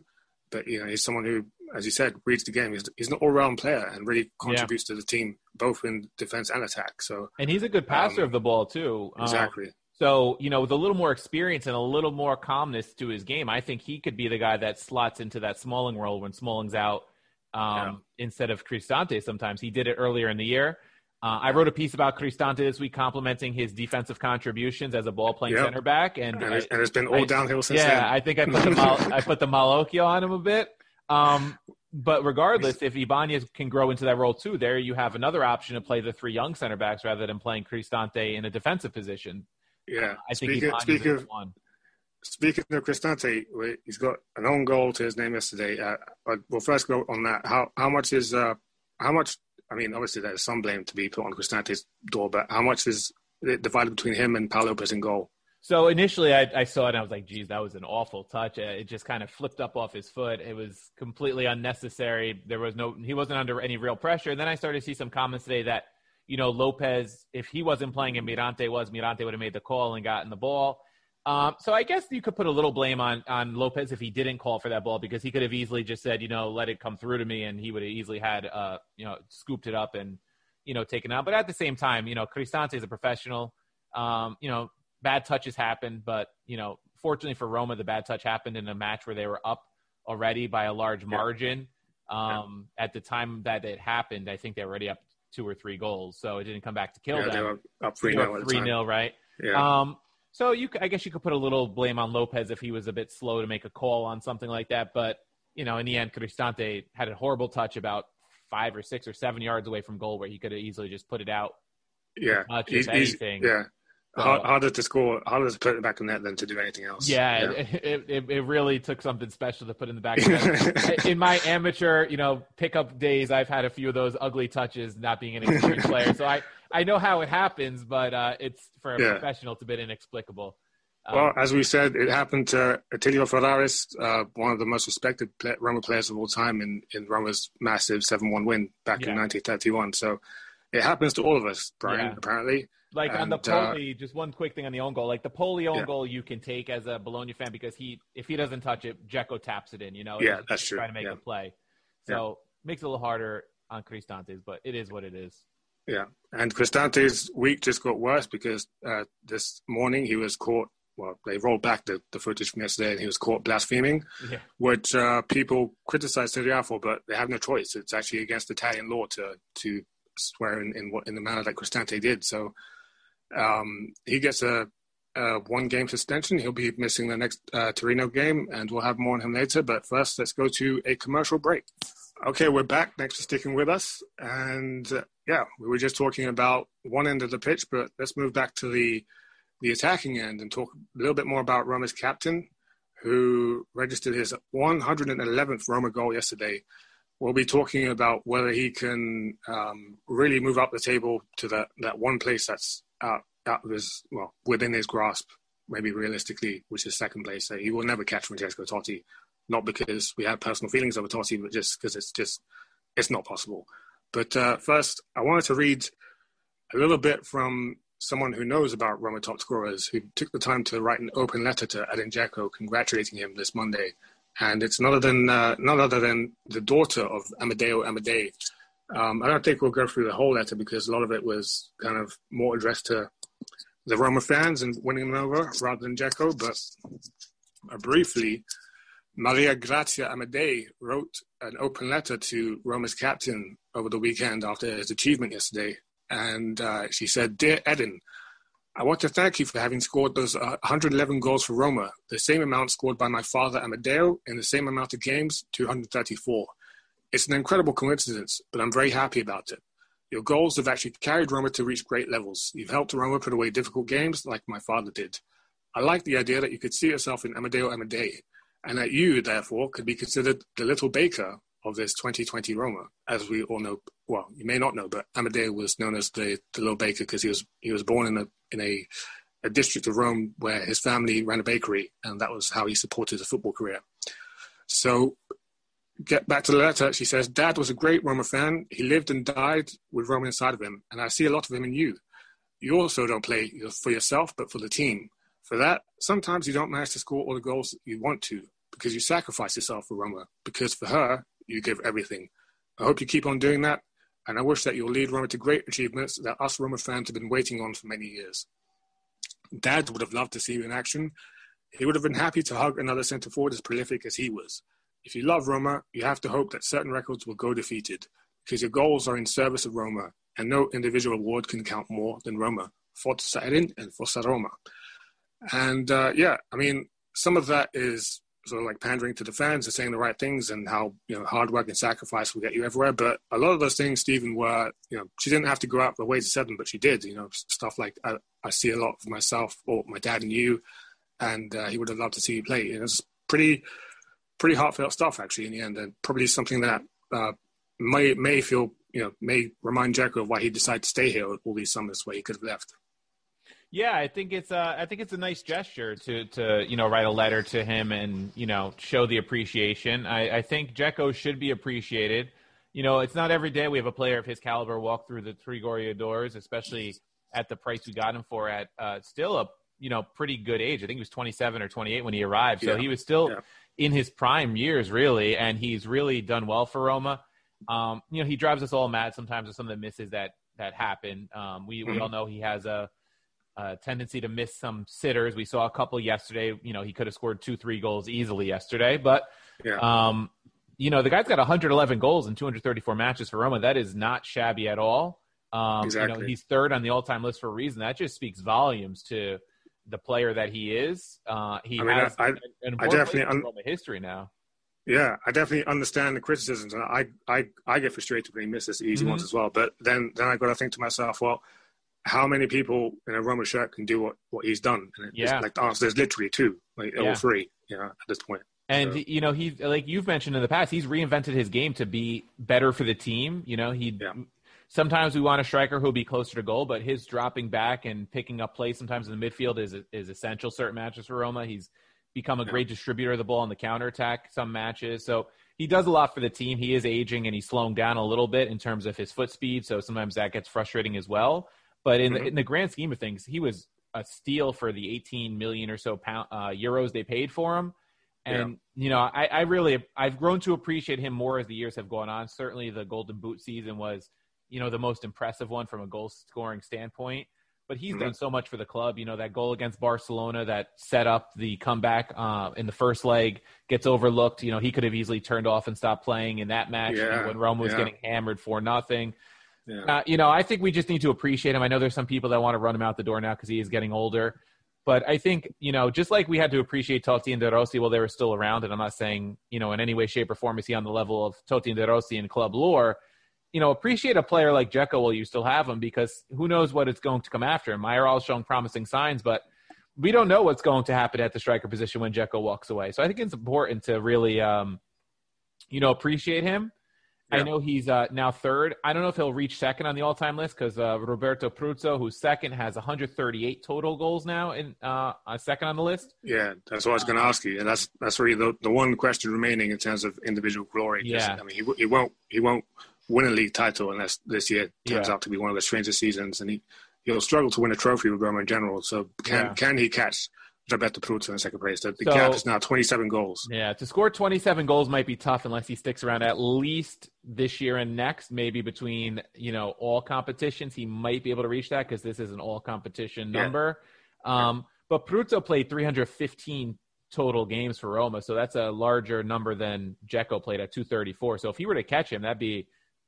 But you know, he's someone who, as you said, reads the game. He's, he's an all-round player and really contributes to the team both in defense and attack. So And he's a good passer Um, of the ball too. Um, exactly, So, you know, with a little more experience and a little more calmness to his game, I think he could be the guy that slots into that Smalling role when Smalling's out um, instead of Cristante sometimes. He did it earlier in the year. Uh, I wrote a piece about Cristante this week complimenting his defensive contributions as a ball playing Yep. center back. And, and, I- and it's been all I- downhill since then. yeah, then. I think I put the, Mal- I put the Malocchio on him a bit. Um, but regardless, if Ibanez can grow into that role too, there you have another option to play the three young center backs rather than playing Cristante in a defensive position. yeah. I think speaking, Ibanez speaking of one. speaking of Cristante, he's got an own goal to his name yesterday. Uh, but we'll first go on that. How how much is uh, how much? I mean, obviously there's some blame to be put on Cristante's door, but how much is it divided between him and Paulo Lopez in goal? So initially, I, I saw it and I was like, "Geez, that was an awful touch." Uh, It just kind of flipped up off his foot. It was completely unnecessary. There was no, he wasn't under any real pressure. And then I started to see some comments today that, you know, Lopez, if he wasn't playing and Mirante was, Mirante would have made the call and gotten the ball. Um, so I guess you could put a little blame on on Lopez if he didn't call for that ball because he could have easily just said, you know, let it come through to me, and he would have easily had, uh, you know, scooped it up and, you know, taken out. But at the same time, you know, Cristante is a professional. Um, you know, bad touches happen, but you know, fortunately for Roma, the bad touch happened in a match where they were up already by a large margin. Um, At the time that it happened, I think they were already up two or three goals, so it didn't come back to kill Yeah, them. they were up three They nil three nil, right? Yeah, Um, so you, I guess you could put a little blame on Lopez if he was a bit slow to make a call on something like that. But you know, in the end, Cristante had a horrible touch about five or six or seven yards away from goal, where he could have easily just put it out. yeah. much, He's- he's- anything. yeah. Hard, harder to score, harder to put it back in net than to do anything else. Yeah, It, it, it really took something special to put in the back. Of the net. in my amateur, you know, pickup days, I've had a few of those ugly touches, not being an experienced player. So I, I know how it happens, but uh, it's for a Yeah. professional, it's a bit inexplicable. Um, Well, as we said, it happened to Attilio Ferraris, uh, one of the most respected play- Roma players of all time in, in Roma's massive 7-1 win back Yeah. in 1931. So it happens to all of us, Brian, Yeah. apparently. like on the and, uh, Poli, just one quick thing on the own goal. Like the Poli own Yeah. goal, you can take as a Bologna fan because he, if he doesn't touch it, Dzeko taps it in. You know, Yeah, He's that's true. Trying to make Yeah. a play, so makes it a little harder on Cristantes, but it is what it is. Yeah. And Cristante's week just got worse because uh, this morning he was caught. Well, they rolled back the, the footage from yesterday and he was caught blaspheming, Yeah. which uh, people criticize Serie A for, but they have no choice. It's actually against Italian law to to swear in, in, in the manner that Cristante did. So um, he gets a, a one game suspension. He'll be missing the next uh, Torino game, and we'll have more on him later. But first, let's go to a commercial break. Okay, we're back. Thanks for sticking with us. And uh, yeah, we were just talking about one end of the pitch, but let's move back to the the attacking end and talk a little bit more about Roma's captain, who registered his 111th Roma goal yesterday. We'll be talking about whether he can um, really move up the table to that, that one place that's out, out of his, well, within his grasp, maybe realistically, which is second place. So he will never catch Francesco Totti not because we have personal feelings over Totti, but just because it's just it's not possible. But uh, first, I wanted to read a little bit from someone who knows about Roma top scorers, who took the time to write an open letter to Edin Dzeko congratulating him this Monday. And it's none other than, uh, none other than the daughter of Amadeo Amadei. Um, I don't think we'll go through the whole letter because a lot of it was kind of more addressed to the Roma fans and winning them over rather than Dzeko. But uh, briefly, Maria Grazia Amadei wrote an open letter to Roma's captain over the weekend after his achievement yesterday and uh, she said, Dear Edin, I want to thank you for having scored those uh, 111 goals for Roma, the same amount scored by my father Amedeo in the same amount of games, 234. It's an incredible coincidence, but I'm very happy about it. Your goals have actually carried Roma to reach great levels. You've helped Roma put away difficult games like my father did. I like the idea that you could see yourself in Amedeo Amadei, and that you, therefore, could be considered the little baker of this 2020 Roma, as we all know. Well, you may not know, but Amedeo was known as the, the little baker because he was he was born in a in a, a district of Rome where his family ran a bakery, and that was how he supported his football career. So, get back to the letter. She says, "Dad was a great Roma fan. He lived and died with Roma inside of him, and I see a lot of him in you. You also don't play for yourself, but for the team. For that, sometimes you don't manage to score all the goals you want to." Because you sacrifice yourself for Roma. Because for her, you give everything. I hope you keep on doing that, and I wish that you'll lead Roma to great achievements that us Roma fans have been waiting on for many years. Dad would have loved to see you in action. He would have been happy to hug another centre forward as prolific as he was. If you love Roma, you have to hope that certain records will go defeated, because your goals are in service of Roma, and no individual award can count more than Roma. Forza Edin and Forza Roma. And uh, yeah, I mean, some of that is sort of like pandering to the fans and saying the right things and how you know hard work and sacrifice will get you everywhere. But a lot of those things, Stephen, were you know she didn't have to go out the way to set them, but she did. You know stuff like I, I see a lot of myself or my dad and you, and uh, he would have loved to see you play. It was pretty pretty heartfelt stuff actually in the end, and probably something that uh, may may feel you know may remind Dzeko of why he decided to stay here all these summers where he could have left. Yeah, I think it's uh, I think it's a nice gesture to to you know write a letter to him and you know show the appreciation. I, I think Dzeko should be appreciated. You know, it's not every day we have a player of his caliber walk through the Trigoria doors, especially at the price we got him for at uh, still a you know pretty good age. I think he was 27 or 28 when he arrived, so yeah. he was still yeah. in his prime years, really, and he's really done well for Roma. Um, you know, he drives us all mad sometimes with some of the misses that that happen. Um, we mm-hmm. we all know he has a uh, tendency to miss some sitters. We saw a couple yesterday. You know, he could have scored two, three goals easily yesterday, but yeah. um, you know, the guy's got 111 goals in 234 matches for Roma. That is not shabby at all. Um, exactly. You know, he's third on the all-time list for a reason. That just speaks volumes to the player that he is. Uh, he I mean, has I, an I definitely un- Roma history now. Yeah, I definitely understand the criticisms, and I, I, I get frustrated when he misses easy mm-hmm. ones as well. But then, then I got to think to myself, well, how many people in a Roma shirt can do what, what he's done? And yeah. like the answer is literally two, like yeah. all three, you know, at this point. And so. you know, he's like you've mentioned in the past, he's reinvented his game to be better for the team. You know, he yeah. sometimes we want a striker who'll be closer to goal, but his dropping back and picking up play sometimes in the midfield is is essential. Certain matches for Roma, he's become a great distributor of the ball on the counter attack. Some matches, so he does a lot for the team. He is aging and he's slowing down a little bit in terms of his foot speed, so sometimes that gets frustrating as well. But in, mm-hmm. the, in the grand scheme of things, he was a steal for the 18 million or so pound, uh, euros they paid for him. And yeah. you know, I, I really I've grown to appreciate him more as the years have gone on. Certainly, the Golden Boot season was you know the most impressive one from a goal scoring standpoint. But he's mm-hmm. done so much for the club. You know that goal against Barcelona that set up the comeback uh, in the first leg gets overlooked. You know he could have easily turned off and stopped playing in that match yeah. you know, when Rome was yeah. getting hammered for nothing. Yeah. Uh, you know, I think we just need to appreciate him. I know there's some people that want to run him out the door now because he is getting older. But I think, you know, just like we had to appreciate Totti and De Rossi while they were still around, and I'm not saying, you know, in any way, shape, or form is he on the level of Totti and De Rossi in club lore, you know, appreciate a player like Dzeko while you still have him because who knows what it's going to come after him. all showing promising signs, but we don't know what's going to happen at the striker position when Dzeko walks away. So I think it's important to really, um, you know, appreciate him I know he's uh, now third. I don't know if he'll reach second on the all-time list because uh, Roberto Pruzzo, who's second, has 138 total goals now, in uh, uh, second on the list. Yeah, that's what I was going to ask you, and that's that's really the, the one question remaining in terms of individual glory. Yeah. I mean, he, he won't he won't win a league title unless this year turns Yeah. out to be one of the strangest seasons, and he he'll struggle to win a trophy with Roma in general. So can Yeah. can he catch Roberto Pruzzo in the second place? The, the So- gap is now 27 goals. Yeah, to score 27 goals might be tough unless he sticks around at least this year and next. Maybe between you know all competitions, he might be able to reach that because this is an all competition Yeah. number. Um, but Pruzzo played 315 total games for Roma, so that's a larger number than Dzeko played at 234. So if he were to catch him, that'd be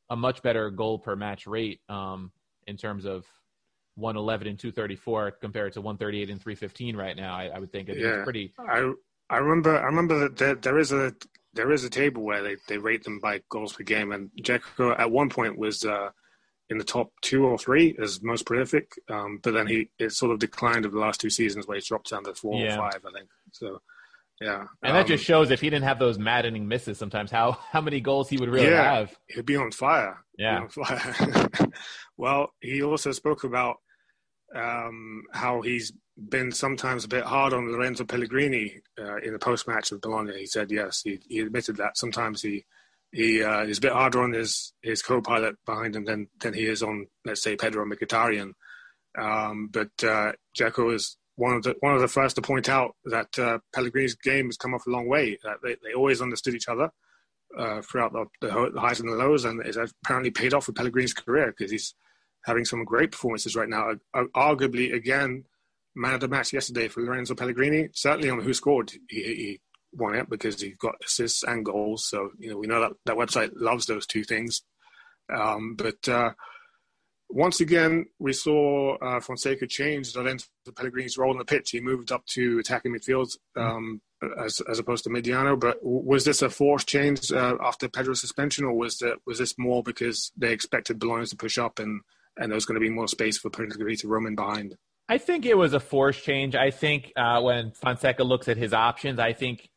a much better goal per match rate um, in terms of 111 and 234 compared to 138 and 315 right now. I, I would think it's Yeah. pretty. I I remember I remember that there, there is a there is a table where they, they rate them by goals per game, and Dzeko at one point was uh, in the top two or three as most prolific, um, but then he it sort of declined over the last two seasons where he's dropped down to four Yeah. or five, I think. So yeah, And that Um, just shows if he didn't have those maddening misses sometimes, how how many goals he would really Yeah. have. he'd be on fire. Yeah. On fire. well, he also spoke about um, how he's been sometimes a bit hard on Lorenzo Pellegrini uh, in the post match of Bologna. He said yes, he, he admitted that sometimes he he uh, is a bit harder on his his co-pilot behind him than than he is on let's say Pedro Mkhitaryan. Um, but uh, Dzeko is one of the one of the first to point out that uh, Pellegrini's game has come off a long way. That they, they always understood each other uh, throughout the, the, highs and the lows, and it's apparently paid off for Pellegrini's career because he's having some great performances right now. Uh, arguably, again, man of the match yesterday for Lorenzo Pellegrini. Certainly on WhoScored, he, he won it because he got assists and goals. So you know we know that that website loves those two things. Um, but uh, once again, we saw uh, Fonseca change Lorenzo Pellegrini's role on the pitch. He moved up to attacking midfield um, as, as opposed to Mediano. But was this a forced change uh, after Pedro's suspension, or was was this more because they expected Bologna to push up and and there was going to be more space for Pellegrini to roam in behind? I think it was a forced change. I think uh, when Fonseca looks at his options, I think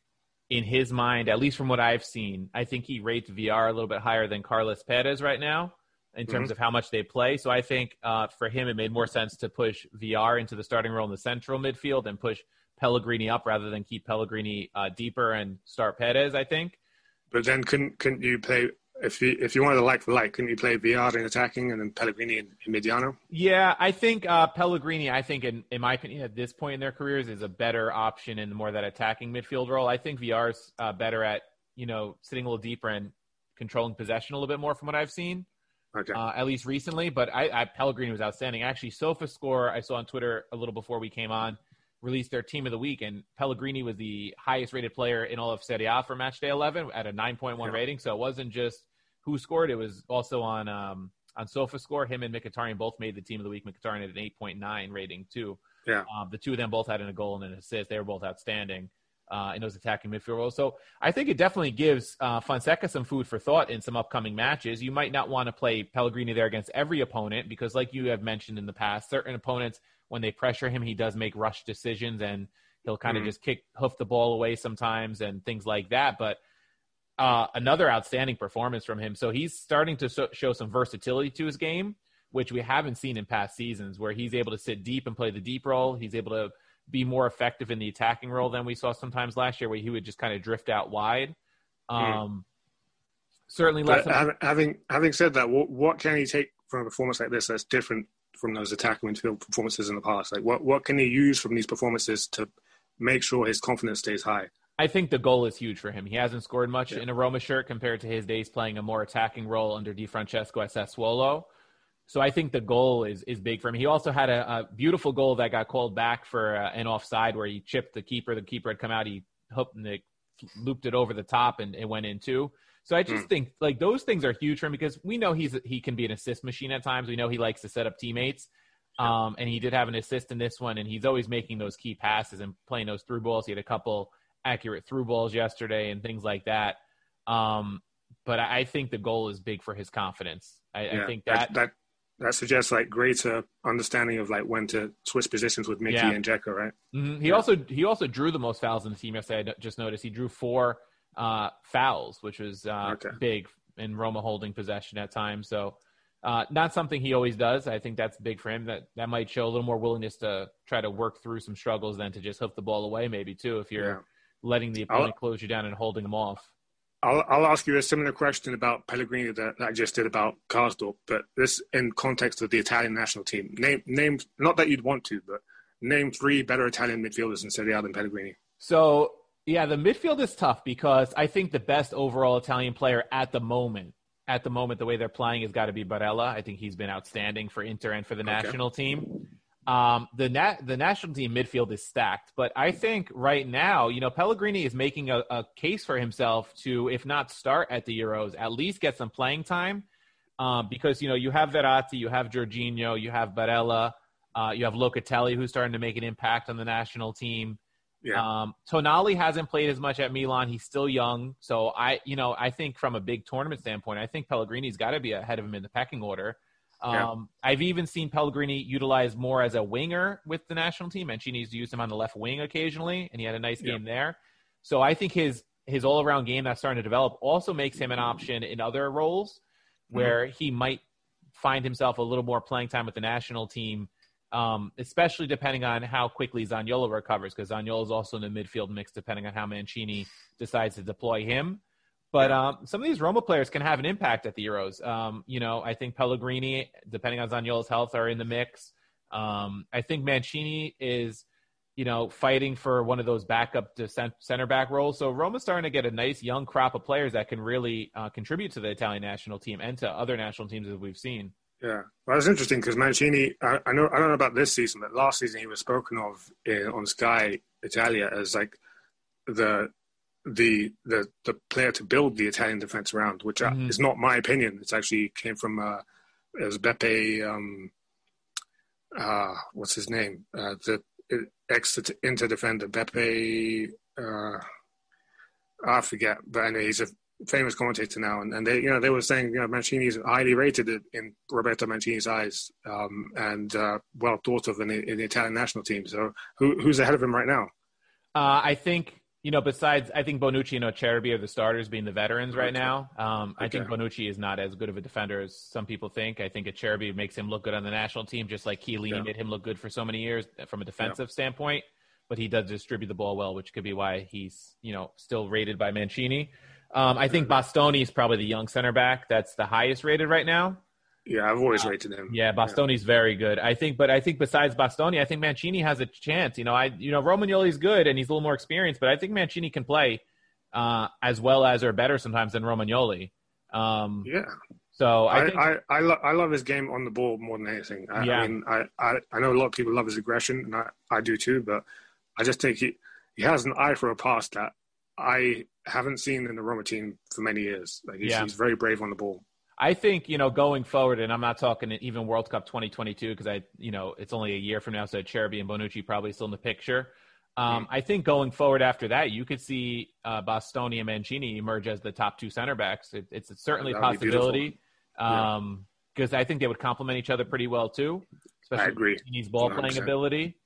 in his mind, at least from what I've seen, I think he rates Villar a little bit higher than Carlos Perez right now in terms of how much they play. So I think uh, for him, it made more sense to push Villar into the starting role in the central midfield and push Pellegrini up rather than keep Pellegrini uh, deeper and start Perez. I think. But then couldn't couldn't you play if you if you wanted to like for like, couldn't you play Villar in attacking and then Pellegrini in, in Mediano? Yeah, I think uh, Pellegrini. I think, in, in my opinion, at this point in their careers, is a better option in more that attacking midfield role. I think Villar's uh, better at you know sitting a little deeper and controlling possession a little bit more from what I've seen, Okay. uh, at least recently. But I, I Pellegrini was outstanding. Actually, SofaScore I saw on Twitter a little before we came on released their team of the week, and Pellegrini was the highest rated player in all of Serie A for match day 11 at a 9.1 Yeah. rating. So it wasn't just WhoScored; it was also on um, on SofaScore. Him and Mkhitaryan both made the team of the week. Mkhitaryan had an 8.9 rating too. Yeah. Um, the two of them both had a goal and an assist. They were both outstanding uh, in those attacking midfield roles. So I think it definitely gives uh, Fonseca some food for thought in some upcoming matches. You might not want to play Pellegrini there against every opponent because, like you have mentioned in the past, certain opponents when they pressure him, he does make rush decisions and he'll kind of Mhm. just kick hoof the ball away sometimes and things like that. But uh, another outstanding performance from him. So he's starting to so- show some versatility to his game, which we haven't seen in past seasons, where he's able to sit deep and play the deep role. He's able to be more effective in the attacking role than we saw sometimes last year, where he would just kind of drift out wide. Um, Certainly less. Having, having said that, what, what can he take from a performance like this that's different from those attacking midfield performances in the past? Like, what what can he use from these performances to make sure his confidence stays high? I think the goal is huge for him. He hasn't scored much in a Roma shirt compared to his days playing a more attacking role under Di Francesco at Sassuolo. So I think the goal is is big for him. He also had a, a beautiful goal that got called back for uh, an offside where he chipped the keeper. The keeper had come out. He hooked and looped it over the top and it went in too. So I just think like those things are huge for him because we know he's he can be an assist machine at times. We know he likes to set up teammates. Um, and he did have an assist in this one, and he's always making those key passes and playing those through balls. He had a couple accurate through balls yesterday and things like that. Um, but I think the goal is big for his confidence. I, I think that, that that suggests like greater understanding of like when to switch positions with Mickey Yeah. and Dzeko, right? Mhm. he also he also drew the most fouls in the team yesterday. I just noticed he drew four uh, fouls, which was uh, Okay. big in Roma holding possession at times. So uh, not something he always does. I think that's big for him. That that might show a little more willingness to try to work through some struggles than to just hoof the ball away, maybe too. If you're Yeah. letting the opponent close you down and holding them off. I'll, I'll ask you a similar question about Pellegrini that, that I just did about Karsdorp, but this in context of the Italian national team. Name, name, not that you'd want to, but name three better Italian midfielders in Serie A than Pellegrini. So yeah, the midfield is tough because I think the best overall Italian player at the moment, at the moment, the way they're playing has got to be Barella. I think he's been outstanding for Inter and for the national team. Um, the nat- the national team midfield is stacked, but I think right now, you know, Pellegrini is making a, a case for himself to, if not start at the Euros, at least get some playing time. Um, because you know you have Verratti, you have Jorginho, you have Barella, uh, you have Locatelli, who's starting to make an impact on the national team. Yeah. Um, Tonali hasn't played as much at Milan. He's still young, so I, you know, I think from a big tournament standpoint, I think Pellegrini's got to be ahead of him in the pecking order. Um, Yeah. I've even seen Pellegrini utilized more as a winger with the national team. and she needs to use him on the left wing occasionally, and he had a nice Yeah. game there. So I think his his all around game that's starting to develop also makes him an option in other roles Mm-hmm. where he might find himself a little more playing time with the national team, um, especially depending on how quickly Zaniolo recovers, because Zaniolo is also in the midfield mix, depending on how Mancini decides to deploy him. But um, some of these Roma players can have an impact at the Euros. Um, you know, I think Pellegrini, depending on Zaniolo's health, are in the mix. Um, I think Mancini is, you know, fighting for one of those backup to center back roles. So Roma's starting to get a nice young crop of players that can really uh, contribute to the Italian national team and to other national teams as we've seen. Yeah, well, it's interesting because Mancini. I, I know I don't know about this season, but last season he was spoken of in, on Sky Italia as like the the the the player to build the Italian defense around, which uh Mhm. is not my opinion. It's actually came from uh, it was Beppe. Um, uh, what's his name? Uh, the ex Inter defender Beppe. Uh, I forget, but anyway, he's a famous commentator now, and, and they, you know, they were saying, you know, Mancini is highly rated in Roberto Mancini's eyes, um, and uh, well thought of in the, in the Italian national team. So, who, who's ahead of him right now? Uh, I think you know. Besides, I think Bonucci and Acerbi are the starters, being the veterans right now. Um, I think Bonucci is not as good of a defender as some people think. I think Acerbi makes him look good on the national team, just like Chiellini Yeah. made him look good for so many years from a defensive standpoint. But he does distribute the ball well, which could be why he's you know still rated by Mancini. Um, I think Bastoni is probably the young center back that's the highest rated right now. Yeah, I've always rated him. Uh, Yeah, Bastoni's very good. I think, but I think besides Bastoni, I think Mancini has a chance. You know, I you know Romagnoli's good and he's a little more experienced, but I think Mancini can play uh, as well as or better sometimes than Romagnoli. Um, Yeah, so I I think I, I, lo- I love his game on the ball more than anything. I, Yeah. I mean, I, I I know a lot of people love his aggression, and I, I do too. But I just think he he has an eye for a pass that I haven't seen in the Roma team for many years. Like he's, Yeah. he's very brave on the ball. I think you know going forward, and I'm not talking even World Cup 2022 because I you know it's only a year from now, so Cherby and Bonucci probably still in the picture. Um, Mm. I think going forward after that, you could see uh, Bastoni and Mancini emerge as the top two center backs. It, it's certainly a That would be beautiful. possibility Yeah. because I think they would complement each other pretty well too, especially. Mancini's ball playing 100%. ability.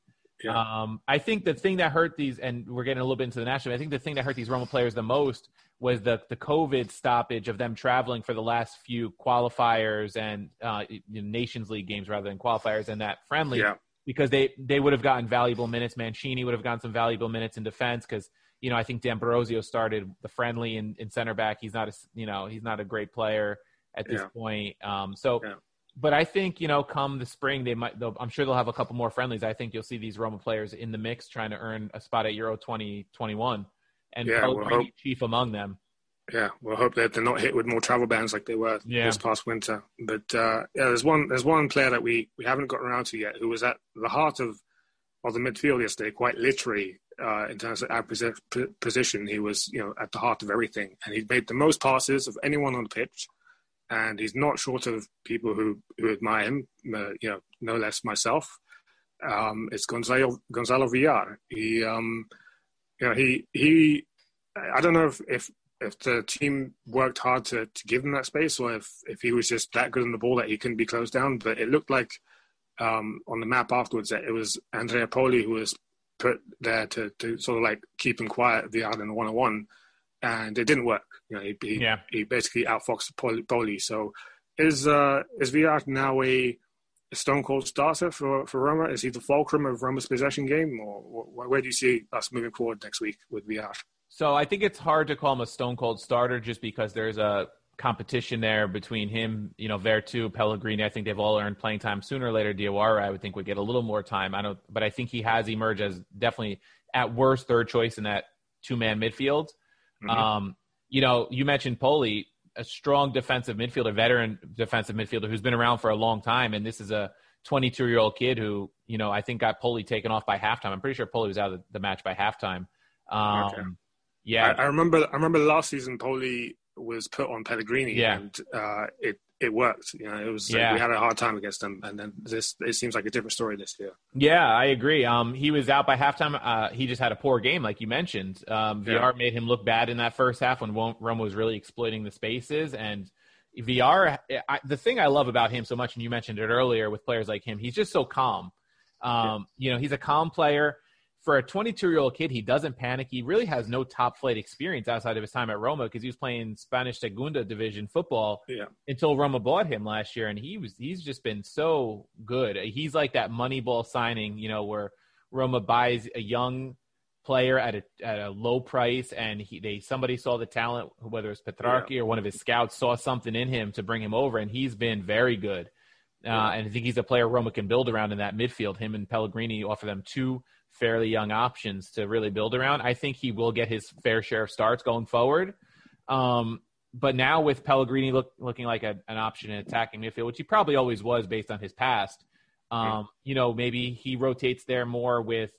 Yeah. Um, I think the thing that hurt these, and we're getting a little bit into the national. I think the thing that hurt these Roma players the most was the the COVID stoppage of them traveling for the last few qualifiers and uh, Nations League games rather than qualifiers and that friendly Yeah. because they they would have gotten valuable minutes. Mancini would have gotten some valuable minutes in defense because you know I think D'Ambrosio started the friendly in, in center back. He's not a you know he's not a great player at this Yeah. point. Um, so. Yeah. But I think you know, come the spring, they might. They'll, I'm sure they'll have a couple more friendlies. I think you'll see these Roma players in the mix, trying to earn a spot at Euro 2021, and Yeah, we'll hope. chief among them. Yeah, we'll hope that they're not hit with more travel bans like they were Yeah. this past winter. But uh, yeah, there's one there's one player that we, we haven't gotten around to yet who was at the heart of of the midfield yesterday, quite literally uh, in terms of our position. He was you know at the heart of everything, and he made the most passes of anyone on the pitch. And he's not short of people who, who admire him, uh, you know, no less myself. Um, it's Gonzalo Gonzalo Villar. He, um, you know, he he. I don't know if, if if the team worked hard to, to give him that space or if, if he was just that good on the ball that he couldn't be closed down. But it looked like um, on the map afterwards that it was Andrea Poli who was put there to, to sort of like keep him quiet, Villar in the one on one. And it didn't work. You know, he he, Yeah. he basically outfoxed. Poli. So is uh, is Villar now a, a stone cold starter for, for Roma? Is he the fulcrum of Roma's possession game, or wh- where do you see us moving forward next week with Villar? So I think it's hard to call him a stone cold starter just because there's a competition there between him, you know, Veretout, Pellegrini. I think they've all earned playing time sooner or later. Diawara, I would think, would get a little more time. I don't, but I think he has emerged as definitely at worst third choice in that two man midfield. Um, you know, you mentioned Poli, a strong defensive midfielder, veteran defensive midfielder who's been around for a long time, and this is a 22 year old kid who, you know, I think got Poli taken off by halftime. I'm pretty sure Poli was out of the match by halftime. Um, Okay. Yeah, I, I remember. I remember last season, Poli was put on Pellegrini, Yeah. and uh, it it worked. You know, it was Yeah. we had a hard time against them, and then this it seems like a different story this year. Yeah, I agree. Um, he was out by halftime. Uh, he just had a poor game, like you mentioned. Um, Yeah. Villar made him look bad in that first half when Ro- Roma was really exploiting the spaces. And Villar, I, the thing I love about him so much, and you mentioned it earlier with players like him, he's just so calm. Um, You know, he's a calm player. For a 22 year old kid, he doesn't panic. He really has no top flight experience outside of his time at Roma because he was playing Spanish Segunda Division football Yeah, until Roma bought him last year, and he was he's just been so good. He's like that Moneyball signing, you know, where Roma buys a young player at a at a low price, and he they somebody saw the talent, whether it's Petrachi or one of his scouts saw something in him to bring him over, and he's been very good. Uh, and I think he's a player Roma can build around in that midfield. Him and Pellegrini offer them two fairly young options to really build around. I think he will get his fair share of starts going forward. Um, but now with Pellegrini look, looking like a, an option in attacking midfield, which he probably always was based on his past, um, you know, maybe he rotates there more with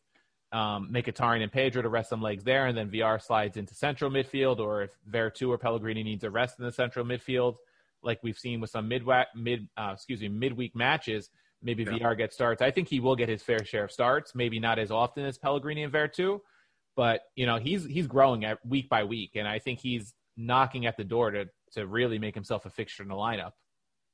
um, Mkhitaryan and Pedro to rest some legs there, and then Villar slides into central midfield, or if Veretout or Pellegrini needs a rest in the central midfield, like we've seen with some mid mid uh, excuse me midweek matches, maybe Yeah. Villar gets starts. I think he will get his fair share of starts, maybe not as often as Pellegrini and Veretout, but you know he's he's growing at week by week, and I think he's knocking at the door to to really make himself a fixture in the lineup.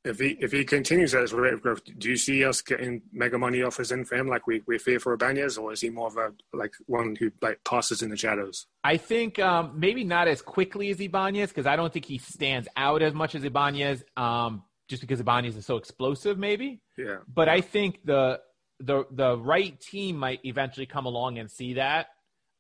if he if he continues at his rate of growth, do you see us getting mega money offers in for him like we we fear for Ibanez, or is he more of a like one who like passes in the shadows? I think um, maybe not as quickly as Ibanez because I don't think he stands out as much as Ibanez, um, just because Ibanez is so explosive, maybe. Yeah, But I think the the the right team might eventually come along and see that.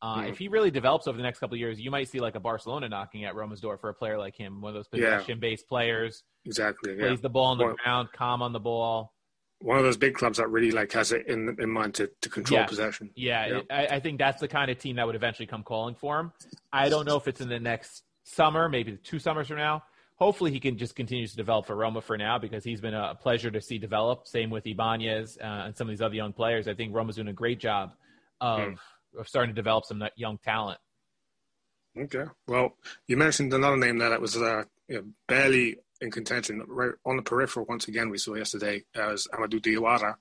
Uh, Mhm. If he really develops over the next couple of years, you might see like a Barcelona knocking at Roma's door for a player like him, one of those possession-based players, exactly. Yeah, plays the ball on the ground, calm on the ball. one of those big clubs that really like has it in in mind to, to control Yes. possession. Yeah, Yeah. I, I think that's the kind of team that would eventually come calling for him. I don't know if it's in the next summer, maybe two summers from now. Hopefully, he can just continue to develop for Roma for now because he's been a pleasure to see develop. Same with Ibanez uh, and some of these other young players. I think Roma's doing a great job of, Mm. of starting to develop some young talent. Okay. Well, you mentioned another name there that was uh, you know, barely in contention, right on the peripheral. Once again, we saw yesterday as Amadou Diawara,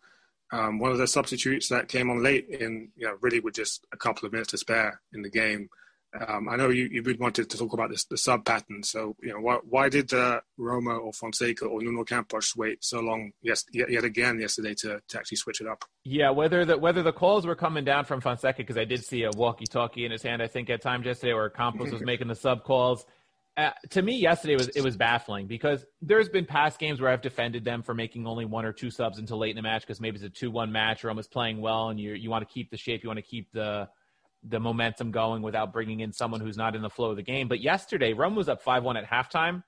um, one of the substitutes that came on late in, you know, really with just a couple of minutes to spare in the game. Um, I know you, you would wanted to talk about this the sub pattern. So, you know, why, why did uh, Roma or Fonseca or Nuno Campos wait so long? Yes, yet, yet again yesterday to, to actually switch it up. Yeah, whether the whether the calls were coming down from Fonseca because I did see a walkie-talkie in his hand, I think at times yesterday, or Campos was making the sub calls. Uh, to me, yesterday was it was baffling because there's been past games where I've defended them for making only one or two subs until late in the match because maybe it's a two-one match or almost playing well and you you want to keep the shape, you want to keep the the momentum going without bringing in someone who's not in the flow of the game. But yesterday, Rome was up five-one at halftime.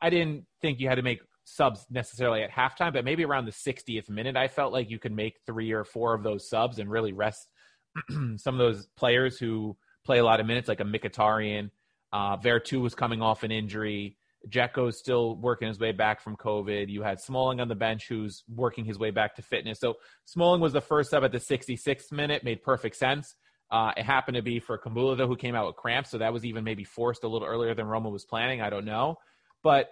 I didn't think you had to make subs necessarily at halftime, but maybe around the 60th minute, I felt like you could make three or four of those subs and really rest some of those players who play a lot of minutes, like a Mkhitaryan. Uh, Veretout was coming off an injury. Dzeko's still working his way back from COVID. You had Smalling on the bench who's working his way back to fitness. So Smalling was the first sub at the 66th minute, made perfect sense. Uh, it happened to be for Kumbulla, though, who came out with cramps. So that was even maybe forced a little earlier than Roma was planning. I don't know. But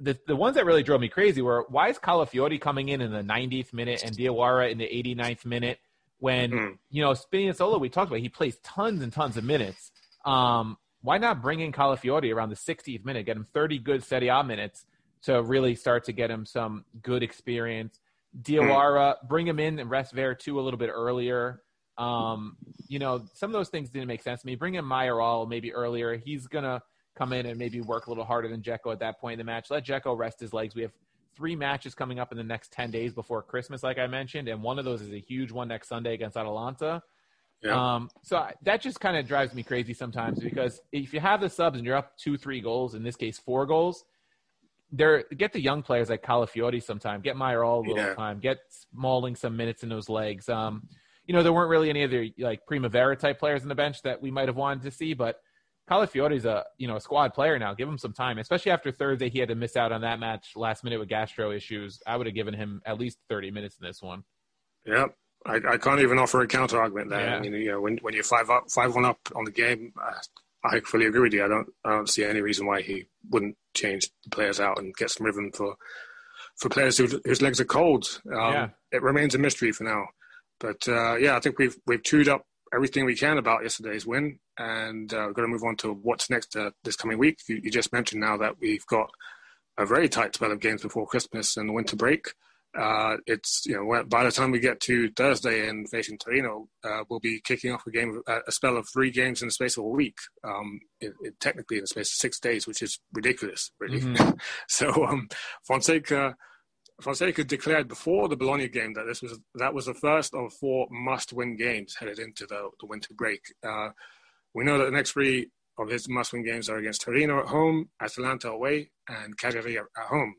the the ones that really drove me crazy were why is Calafiori coming in in the 90th minute and Diawara in the 89th minute when Mhm. you know Spinazzola we talked about he plays tons and tons of minutes. Um, why not bring in Calafiori around the 60th minute, get him 30 good Serie A minutes to really start to get him some good experience. Diawara, bring him in and rest Veretout a little bit earlier. Um, you know, some of those things didn't make sense to me. Bring in Mayoral maybe earlier. He's gonna come in and maybe work a little harder than Dzeko at that point in the match. Let Dzeko rest his legs. We have three matches coming up in the next 10 days before Christmas, like I mentioned, and one of those is a huge one next Sunday against Atalanta. Yeah. Um, so I, that just kind of drives me crazy sometimes because if you have the subs and you're up two, three goals, in this case, four goals, there get the young players like Calafiori sometime, get Mayoral a little Yeah. time, get Smalling some minutes in those legs. Um, you know, there weren't really any other like Primavera type players in the bench that we might have wanted to see, but Calafiori's a you know a squad player now. Give him some time, especially after Thursday. He had to miss out on that match last minute with gastro issues. I would have given him at least thirty minutes in this one. Yeah, I, I can't even offer a counter argument there. Yeah. I mean, you know, when when you're five up, five one up on the game, uh, I fully agree with you. I don't I don't see any reason why he wouldn't change the players out and get some rhythm for for players who, whose legs are cold. Um, Yeah. It remains a mystery for now, but uh, yeah, I think we've we've chewed up everything we can about yesterday's win, and uh, we're going to move on to what's next uh, this coming week. You, you just mentioned now that we've got a very tight spell of games before Christmas and the winter break. Uh, it's you know by the time we get to Thursday and facing Torino, uh, we'll be kicking off a game, a, spell of three games in the space of a week. Um, it, it, technically in the space of six days, which is ridiculous, really. so um, Fonseca. Fonseca declared before the Bologna game that this was that was the first of four must-win games headed into the, the winter break. Uh, we know that the next three of his must-win games are against Torino at home, Atalanta away, and Cagliari at, home.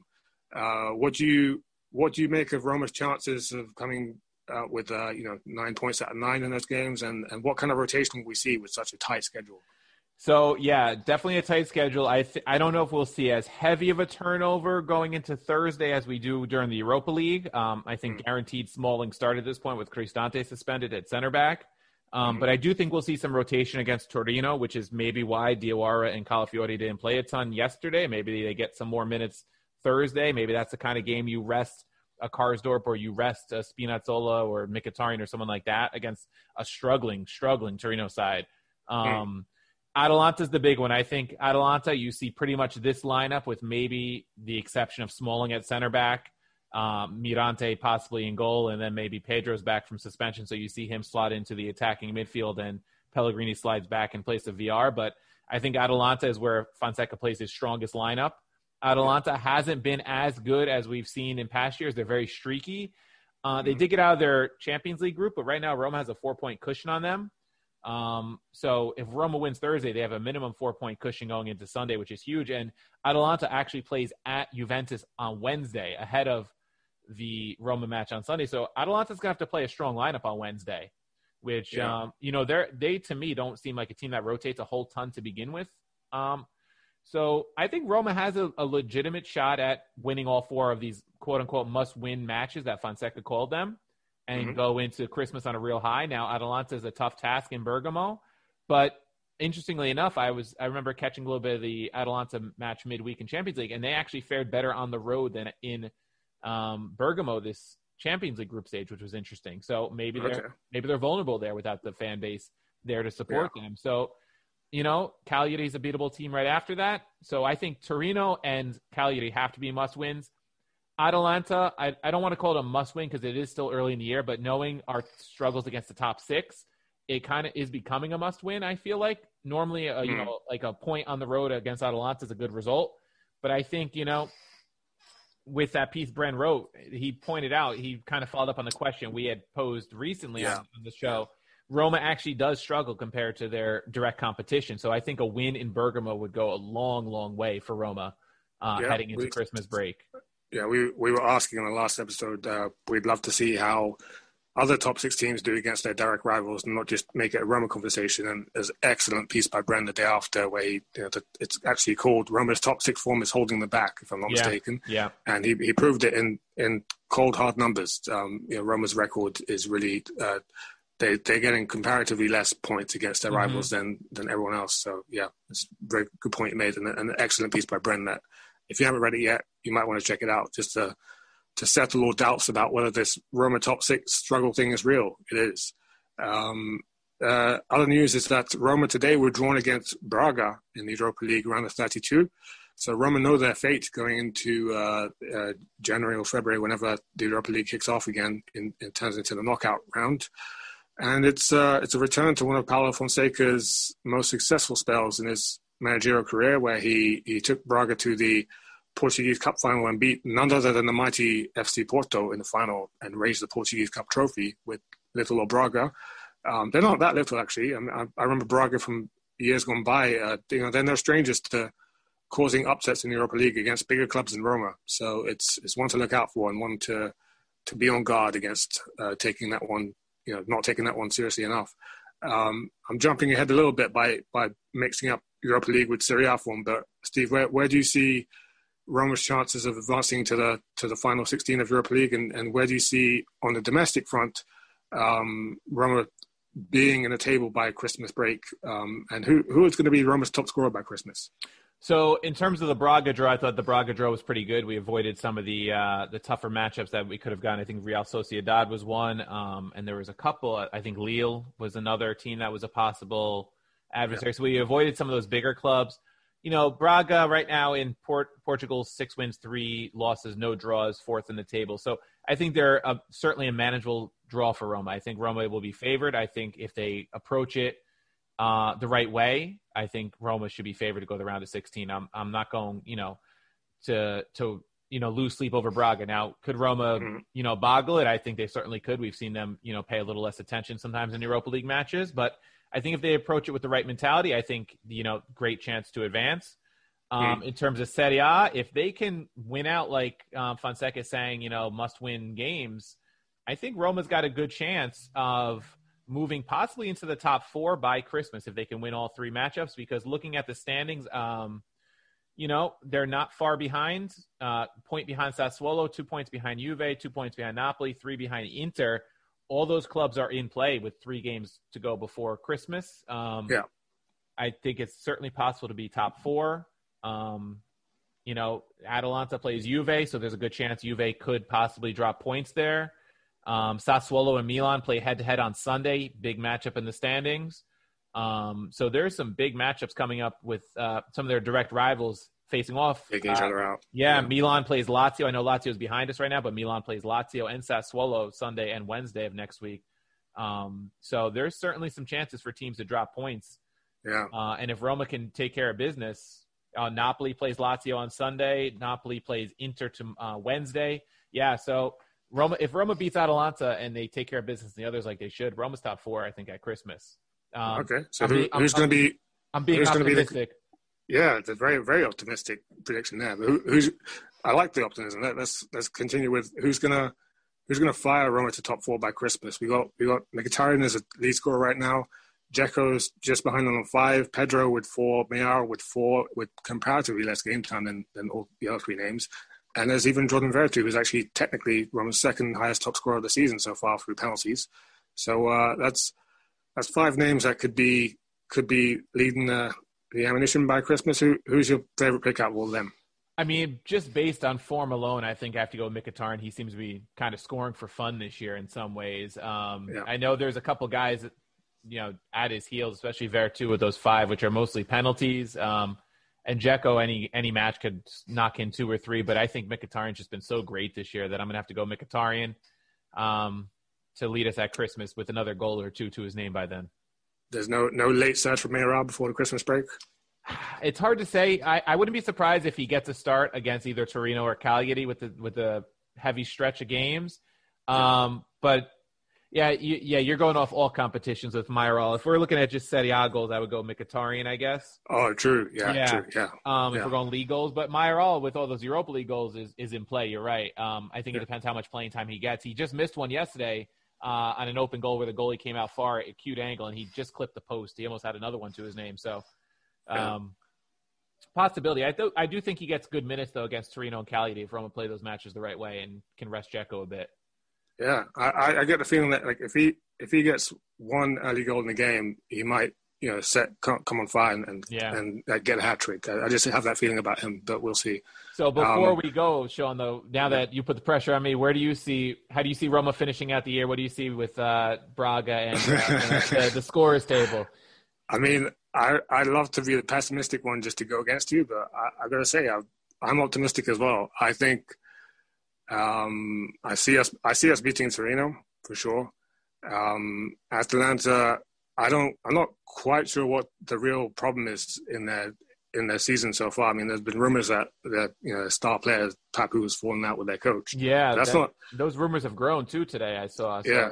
Uh, what do you what do you make of Roma's chances of coming uh, with uh, you know nine points out of nine in those games, and, and what kind of rotation will we see with such a tight schedule? So yeah, definitely a tight schedule. I th- I don't know if we'll see as heavy of a turnover going into Thursday as we do during the Europa League. Um, I think guaranteed Smalling start at this point with Cristante suspended at center back. Um, But I do think we'll see some rotation against Torino, which is maybe why Diawara and Calafiori didn't play a ton yesterday. Maybe they get some more minutes Thursday. Maybe that's the kind of game you rest a Karsdorp or you rest a Spinazzola or Mkhitaryan or someone like that against a struggling, struggling Torino side. Um, Atalanta's the big one. I think Atalanta, you see pretty much this lineup with maybe the exception of Smalling at center back, um, Mirante possibly in goal, and then maybe Pedro's back from suspension. So you see him slot into the attacking midfield and Pellegrini slides back in place of Villar. But I think Atalanta is where Fonseca plays his strongest lineup. Atalanta hasn't been as good as we've seen in past years. They're very streaky. Uh, they did get out of their Champions League group, but right now Roma has a four point cushion on them. Um, so if Roma wins Thursday, they have a minimum four point cushion going into Sunday, which is huge. And Atalanta actually plays at Juventus on Wednesday ahead of the Roma match on Sunday. So Atalanta's gonna have to play a strong lineup on Wednesday, which Yeah. um, you know they're they to me don't seem like a team that rotates a whole ton to begin with. Um, so I think Roma has a, a legitimate shot at winning all four of these quote unquote must win matches that Fonseca called them and Mhm. go into Christmas on a real high. Now Atalanta is a tough task in Bergamo, but interestingly enough, I was I remember catching a little bit of the Atalanta match midweek in Champions League, and they actually fared better on the road than in um, Bergamo this Champions League group stage, which was interesting. So maybe they're maybe they're vulnerable there without the fan base there to support them. So you know, Cagliari's a beatable team right after that. So I think Torino and Cagliari have to be must wins. Atalanta, I, I don't want to call it a must win because it is still early in the year, but knowing our struggles against the top six, it kind of is becoming a must win. I feel like normally, uh, you Hmm. know, like a point on the road against Atalanta is a good result, but I think you know, with that piece Bren wrote, he pointed out he kind of followed up on the question we had posed recently Yeah. on, on the show. Roma actually does struggle compared to their direct competition, so I think a win in Bergamo would go a long, long way for Roma uh, Yeah, heading into we- Christmas break. Yeah, we we were asking in the last episode. Uh, we'd love to see how other top six teams do against their direct rivals, and not just make it a Roma conversation. And there's an excellent piece by Bren the day after, where he, you know, the, it's actually called Roma's top six form is holding them back, if I'm not Yeah. mistaken. Yeah, And he, he proved it in in cold hard numbers. Um, you know, Roma's record is really. Uh, they, they're getting comparatively less points against their Mhm. rivals than, than everyone else. So, yeah, it's a very good point you made, and, and an excellent piece by Bren that if you haven't read it yet, you might want to check it out just to to settle all doubts about whether this Roma top six struggle thing is real. It is. Um, uh, other news is that Roma today were drawn against Braga in the Europa League round of 32. So Roma know their fate going into uh, uh, January or February, whenever the Europa League kicks off again, in, in turns into the knockout round. and it's uh, it's a return to one of Paulo Fonseca's most successful spells in his managerial career, where he he took Braga to the Portuguese Cup final and beat none other than the mighty FC Porto in the final and raised the Portuguese Cup trophy with little or Braga. Um, they're not that little actually. I, mean, I, I remember Braga from years gone by. Uh, you know, then they're no strangers to causing upsets in the Europa League against bigger clubs than Roma. So it's it's one to look out for and one to to be on guard against uh, taking that one you know not taking that one seriously enough. Um, I'm jumping ahead a little bit by by mixing up Europa League with Serie A form, but Steve, where where do you see Roma's chances of advancing to the to the final 16 of Europa League, and, and where do you see on the domestic front um, Roma being in a table by Christmas break, um, and who who is going to be Roma's top scorer by Christmas? So in terms of the Braga draw, I thought the Braga draw was pretty good. We avoided some of the uh, the tougher matchups that we could have gotten. I think Real Sociedad was one, um, and there was a couple. I think Lille was another team that was a possible adversary. So we avoided some of those bigger clubs. You know, Braga right now in Port- Portugal, six wins, three losses, no draws, fourth in the table. So I think they're a, certainly a manageable draw for Roma. I think Roma will be favored. I think if they approach it uh, the right way, I think Roma should be favored to go the round of 16. I'm I'm not going, you know, to to you know lose sleep over Braga. Now, could Roma, mm-hmm. you know, boggle it? I think they certainly could. We've seen them, you know, pay a little less attention sometimes in Europa League matches, but I think if they approach it with the right mentality, I think you know, great chance to advance. Um, mm-hmm. In terms of Serie A, if they can win out like um, Fonseca is saying, you know, must win games, I think Roma's got a good chance of moving possibly into the top four by Christmas if they can win all three matchups. Because looking at the standings, um, you know they're not far behind. Uh, point behind Sassuolo, two points behind Juve, two points behind Napoli, three behind Inter. All those clubs are in play with three games to go before Christmas. Um, yeah, I think it's certainly possible to be top four. Um, you know, Atalanta plays Juve, so there's a good chance Juve could possibly drop points there. Um, Sassuolo and Milan play head to head on Sunday, big matchup in the standings. Um, so there's some big matchups coming up with uh, some of their direct rivals facing off. Taking each uh, other out. Yeah, yeah, Milan plays Lazio. I know Lazio is behind us right now, but Milan plays Lazio and Sassuolo Sunday and Wednesday of next week. Um, so there's certainly some chances for teams to drop points. Yeah. Uh, and if Roma can take care of business, uh, Napoli plays Lazio on Sunday. Napoli plays Inter to uh, Wednesday. Yeah, so Roma, if Roma beats Atalanta and they take care of business and the others like they should, Roma's top four, I think, at Christmas. Um, okay, so who, who's going to be? I'm being optimistic. Be the, yeah, it's a very, very optimistic prediction there. But who, who's? I like the optimism. Let, us let's continue with who's gonna who's gonna fire Roma to top four by Christmas. We got we got Mkhitaryan as a lead scorer right now. Dzeko's just behind on five. Pedro with four. Mayoral with four, with comparatively less game time than, than all the other three names. And there's even Jordan Veretout, who's actually technically Roma's second highest top scorer of the season so far through penalties. So uh, that's that's five names that could be could be leading the, the ammunition by Christmas. Who who's your favorite pick out of all of them? I mean, just based on form alone, I think I have to go with Mkhitaryan. He seems to be kind of scoring for fun this year in some ways. Um, yeah. I know there's a couple guys that, you know, at his heels, especially Veretout with those five, which are mostly penalties. Um, and Dzeko, any any match could knock in two or three. But I think Mkhitaryan's just been so great this year that I'm gonna have to go Mkhitaryan um, to lead us at Christmas with another goal or two to his name by then. There's no no late search for Mayoral before the Christmas break. It's hard to say. I, I wouldn't be surprised if he gets a start against either Torino or Cagliari with the with the heavy stretch of games. Um, but yeah, you, yeah, you're going off all competitions with Mayoral. If we're looking at just Serie A goals, I would go Mkhitaryan, I guess. Oh, true. Yeah, yeah. true. Yeah. Um, yeah. if we're going league goals, but Mayoral with all those Europa League goals is, is in play. You're right. Um, I think yeah. it depends how much playing time he gets. He just missed one yesterday uh, on an open goal where the goalie came out far at acute angle and he just clipped the post. He almost had another one to his name. So, um, possibility. I do, I do think he gets good minutes though against Torino and Cagliari if Roma play those matches the right way and can rest Dzeko a bit. Yeah, I, I get the feeling that like if he if he gets one early goal in the game, he might you know set come, come on fire and and, yeah. and uh, get a hat trick. I, I, just have that feeling about him, but we'll see. So before um, we go, Sean, though, now that you put the pressure on me, where do you see how do you see Roma finishing out the year? What do you see with uh, Braga and uh, the, the scorers table? I mean, I I love to be the pessimistic one just to go against you, but I, I got to say I, I'm optimistic as well. I think um, I see us. I see us beating Torino for sure. Um, Atalanta, I don't, I'm not quite sure what the real problem is in their in their season so far. I mean, there's been rumors that that you know star players Papu has fallen out with their coach. Yeah, that's that, not. Those rumors have grown too today. I saw. So. Yeah,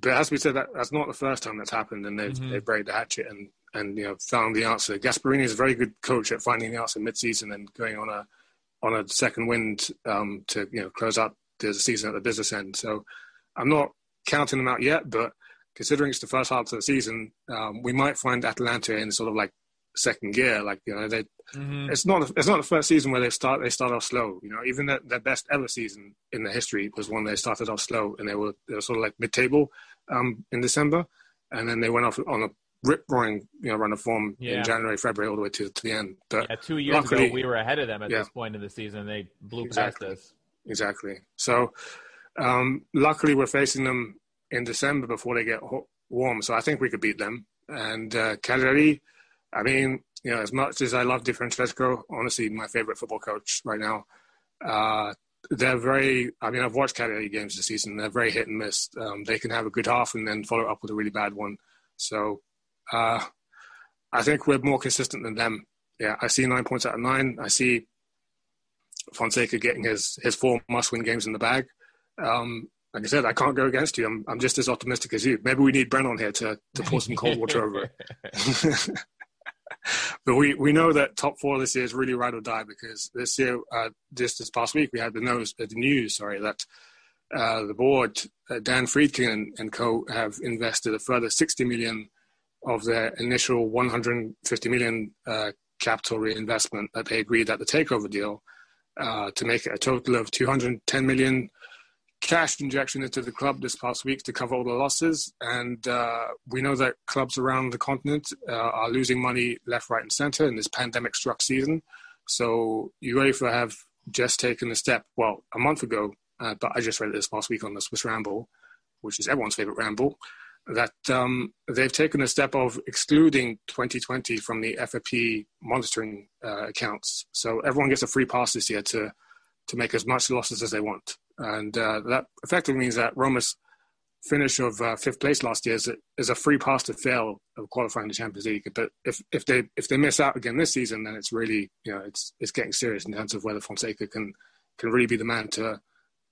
but as we said, that that's not the first time that's happened, and they've mm-hmm. they've buried the hatchet and and you know found the answer. Gasperini is a very good coach at finding the answer mid-season and going on a on a second wind um, to you know close out the season at the business end. So I'm not counting them out yet, but considering it's the first half of the season, um, we might find Atalanta in sort of like second gear. Like you know, they mm-hmm. it's not it's not the first season where they start they start off slow. You know, even their, their best ever season in the history was one they started off slow and they were they were sort of like mid table um, in December, and then they went off on a rip roaring you know run of form yeah. in January, February, all the way to, to the end. But yeah, two years luckily, ago we were ahead of them at yeah, this point in the season. They blew exactly, past us. Exactly. So um, luckily we're facing them in December before they get warm. So I think we could beat them. And uh, Cagliari, I mean, you know, as much as I love Di Francesco, honestly, my favorite football coach right now. Uh, they're very. I mean, I've watched Cagliari games this season. They're very hit and miss. Um, they can have a good half and then follow up with a really bad one. So uh, I think we're more consistent than them. Yeah, I see nine points out of nine. I see Fonseca getting his his four must-win games in the bag. Um, like I said, I can't go against you. I'm I'm just as optimistic as you. Maybe we need Brent on here to to pour some cold water over it. but we, we know that top four this year is really ride or die because this year, uh, just this past week, we had the news, uh, the news sorry, that uh, the board, uh, Dan Friedkin and, and, co, have invested a further 60 million of their initial 150 million uh, capital reinvestment that they agreed at the takeover deal uh, to make it a total of 210 million cash injection into the club this past week to cover all the losses. And uh, we know that clubs around the continent uh, are losing money left, right, and centre in this pandemic struck season. So UEFA have just taken a step, well, a month ago, uh, but I just read it this past week on the Swiss Ramble, which is everyone's favourite ramble, that um, they've taken a step of excluding 2020 from the FFP monitoring uh, accounts. So everyone gets a free pass this year to to make as much losses as they want and uh, that effectively means that Roma's finish of uh, fifth place last year is a, is a free pass to fail of qualifying the Champions League. But if, if they if they miss out again this season, then it's really you know it's it's getting serious in terms of whether Fonseca can can really be the man to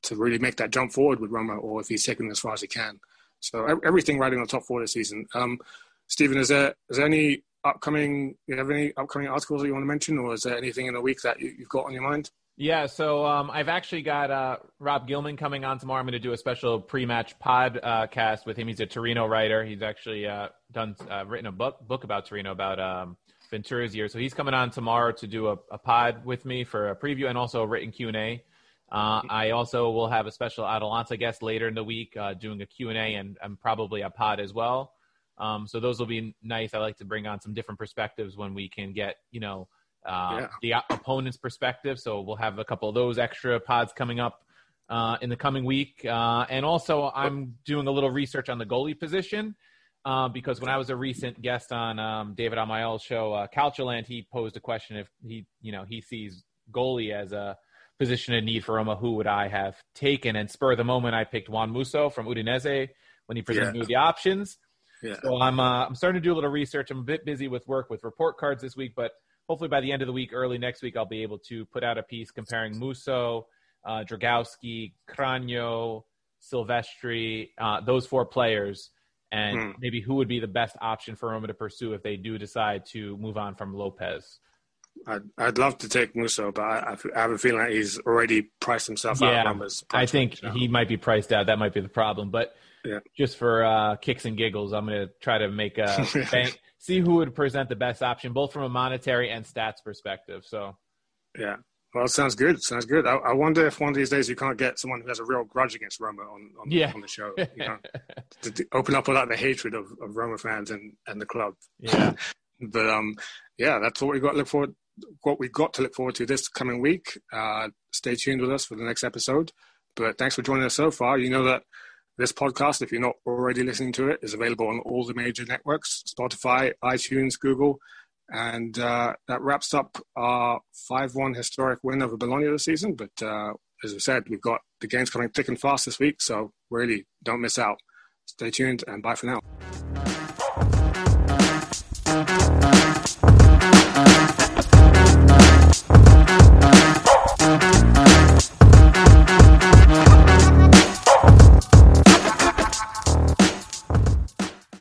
to really make that jump forward with Roma, or if he's taking as far as he can. So everything riding on top four this season. Um, Stephen, is there is there any upcoming? You have any upcoming articles that you want to mention, or is there anything in the week that you, have got on your mind? Yeah, so um, I've actually got uh, Rob Gilman coming on tomorrow. I'm going to do a special pre-match podcast with him. He's a Torino writer. He's actually uh, done uh, written a book book about Torino about um, Ventura's year. So he's coming on tomorrow to do a, a pod with me for a preview and also a written Q and A. Uh, I also will have a special Atalanta guest later in the week uh, doing a Q and A and, probably a pod as well. Um, so those will be nice. I like to bring on some different perspectives when we can get you know uh, yeah. the opponent's perspective. So we'll have a couple of those extra pods coming up uh, in the coming week. Uh, and also, I'm doing a little research on the goalie position uh, because when I was a recent guest on um, David Amoyal's show, uh, Calcioland, he posed a question if he, you know, he sees goalie as a position in need for Roma, who would I have taken? And spur of the moment, I picked Juan Musso from Udinese when he presented yeah. me the options. Yeah. So I'm uh, I'm starting to do a little research. I'm a bit busy with work with report cards this week, but hopefully by the end of the week, early next week, I'll be able to put out a piece comparing Musso, uh, Dragowski, Cragno, Silvestri, uh, those four players, and hmm. maybe who would be the best option for Roma to pursue if they do decide to move on from Lopez. I'd, I'd love to take Musso, but I, I have a feeling that he's already priced himself yeah, out. Numbers I think he might be priced out. That might be the problem. But yeah. just for uh, kicks and giggles, I'm going to try to make a bank, see who would present the best option, both from a monetary and stats perspective. So, yeah. Well, it sounds good. Sounds good. I, I, wonder if one of these days you can't get someone who has a real grudge against Roma on, on, yeah. on the show. You know, to, to, open up about the hatred of, of Roma fans and, and the club. Yeah. but um, yeah, that's what we got to look forward. What we've got to look forward to this coming week. Uh, stay tuned with us for the next episode. But thanks for joining us so far. You know that this podcast, if you're not already listening to it, is available on all the major networks Spotify, iTunes, Google. And uh, that wraps up our 5 1 historic win over Bologna this season. But uh, as I said, we've got the games coming thick and fast this week. So really don't miss out. Stay tuned and bye for now.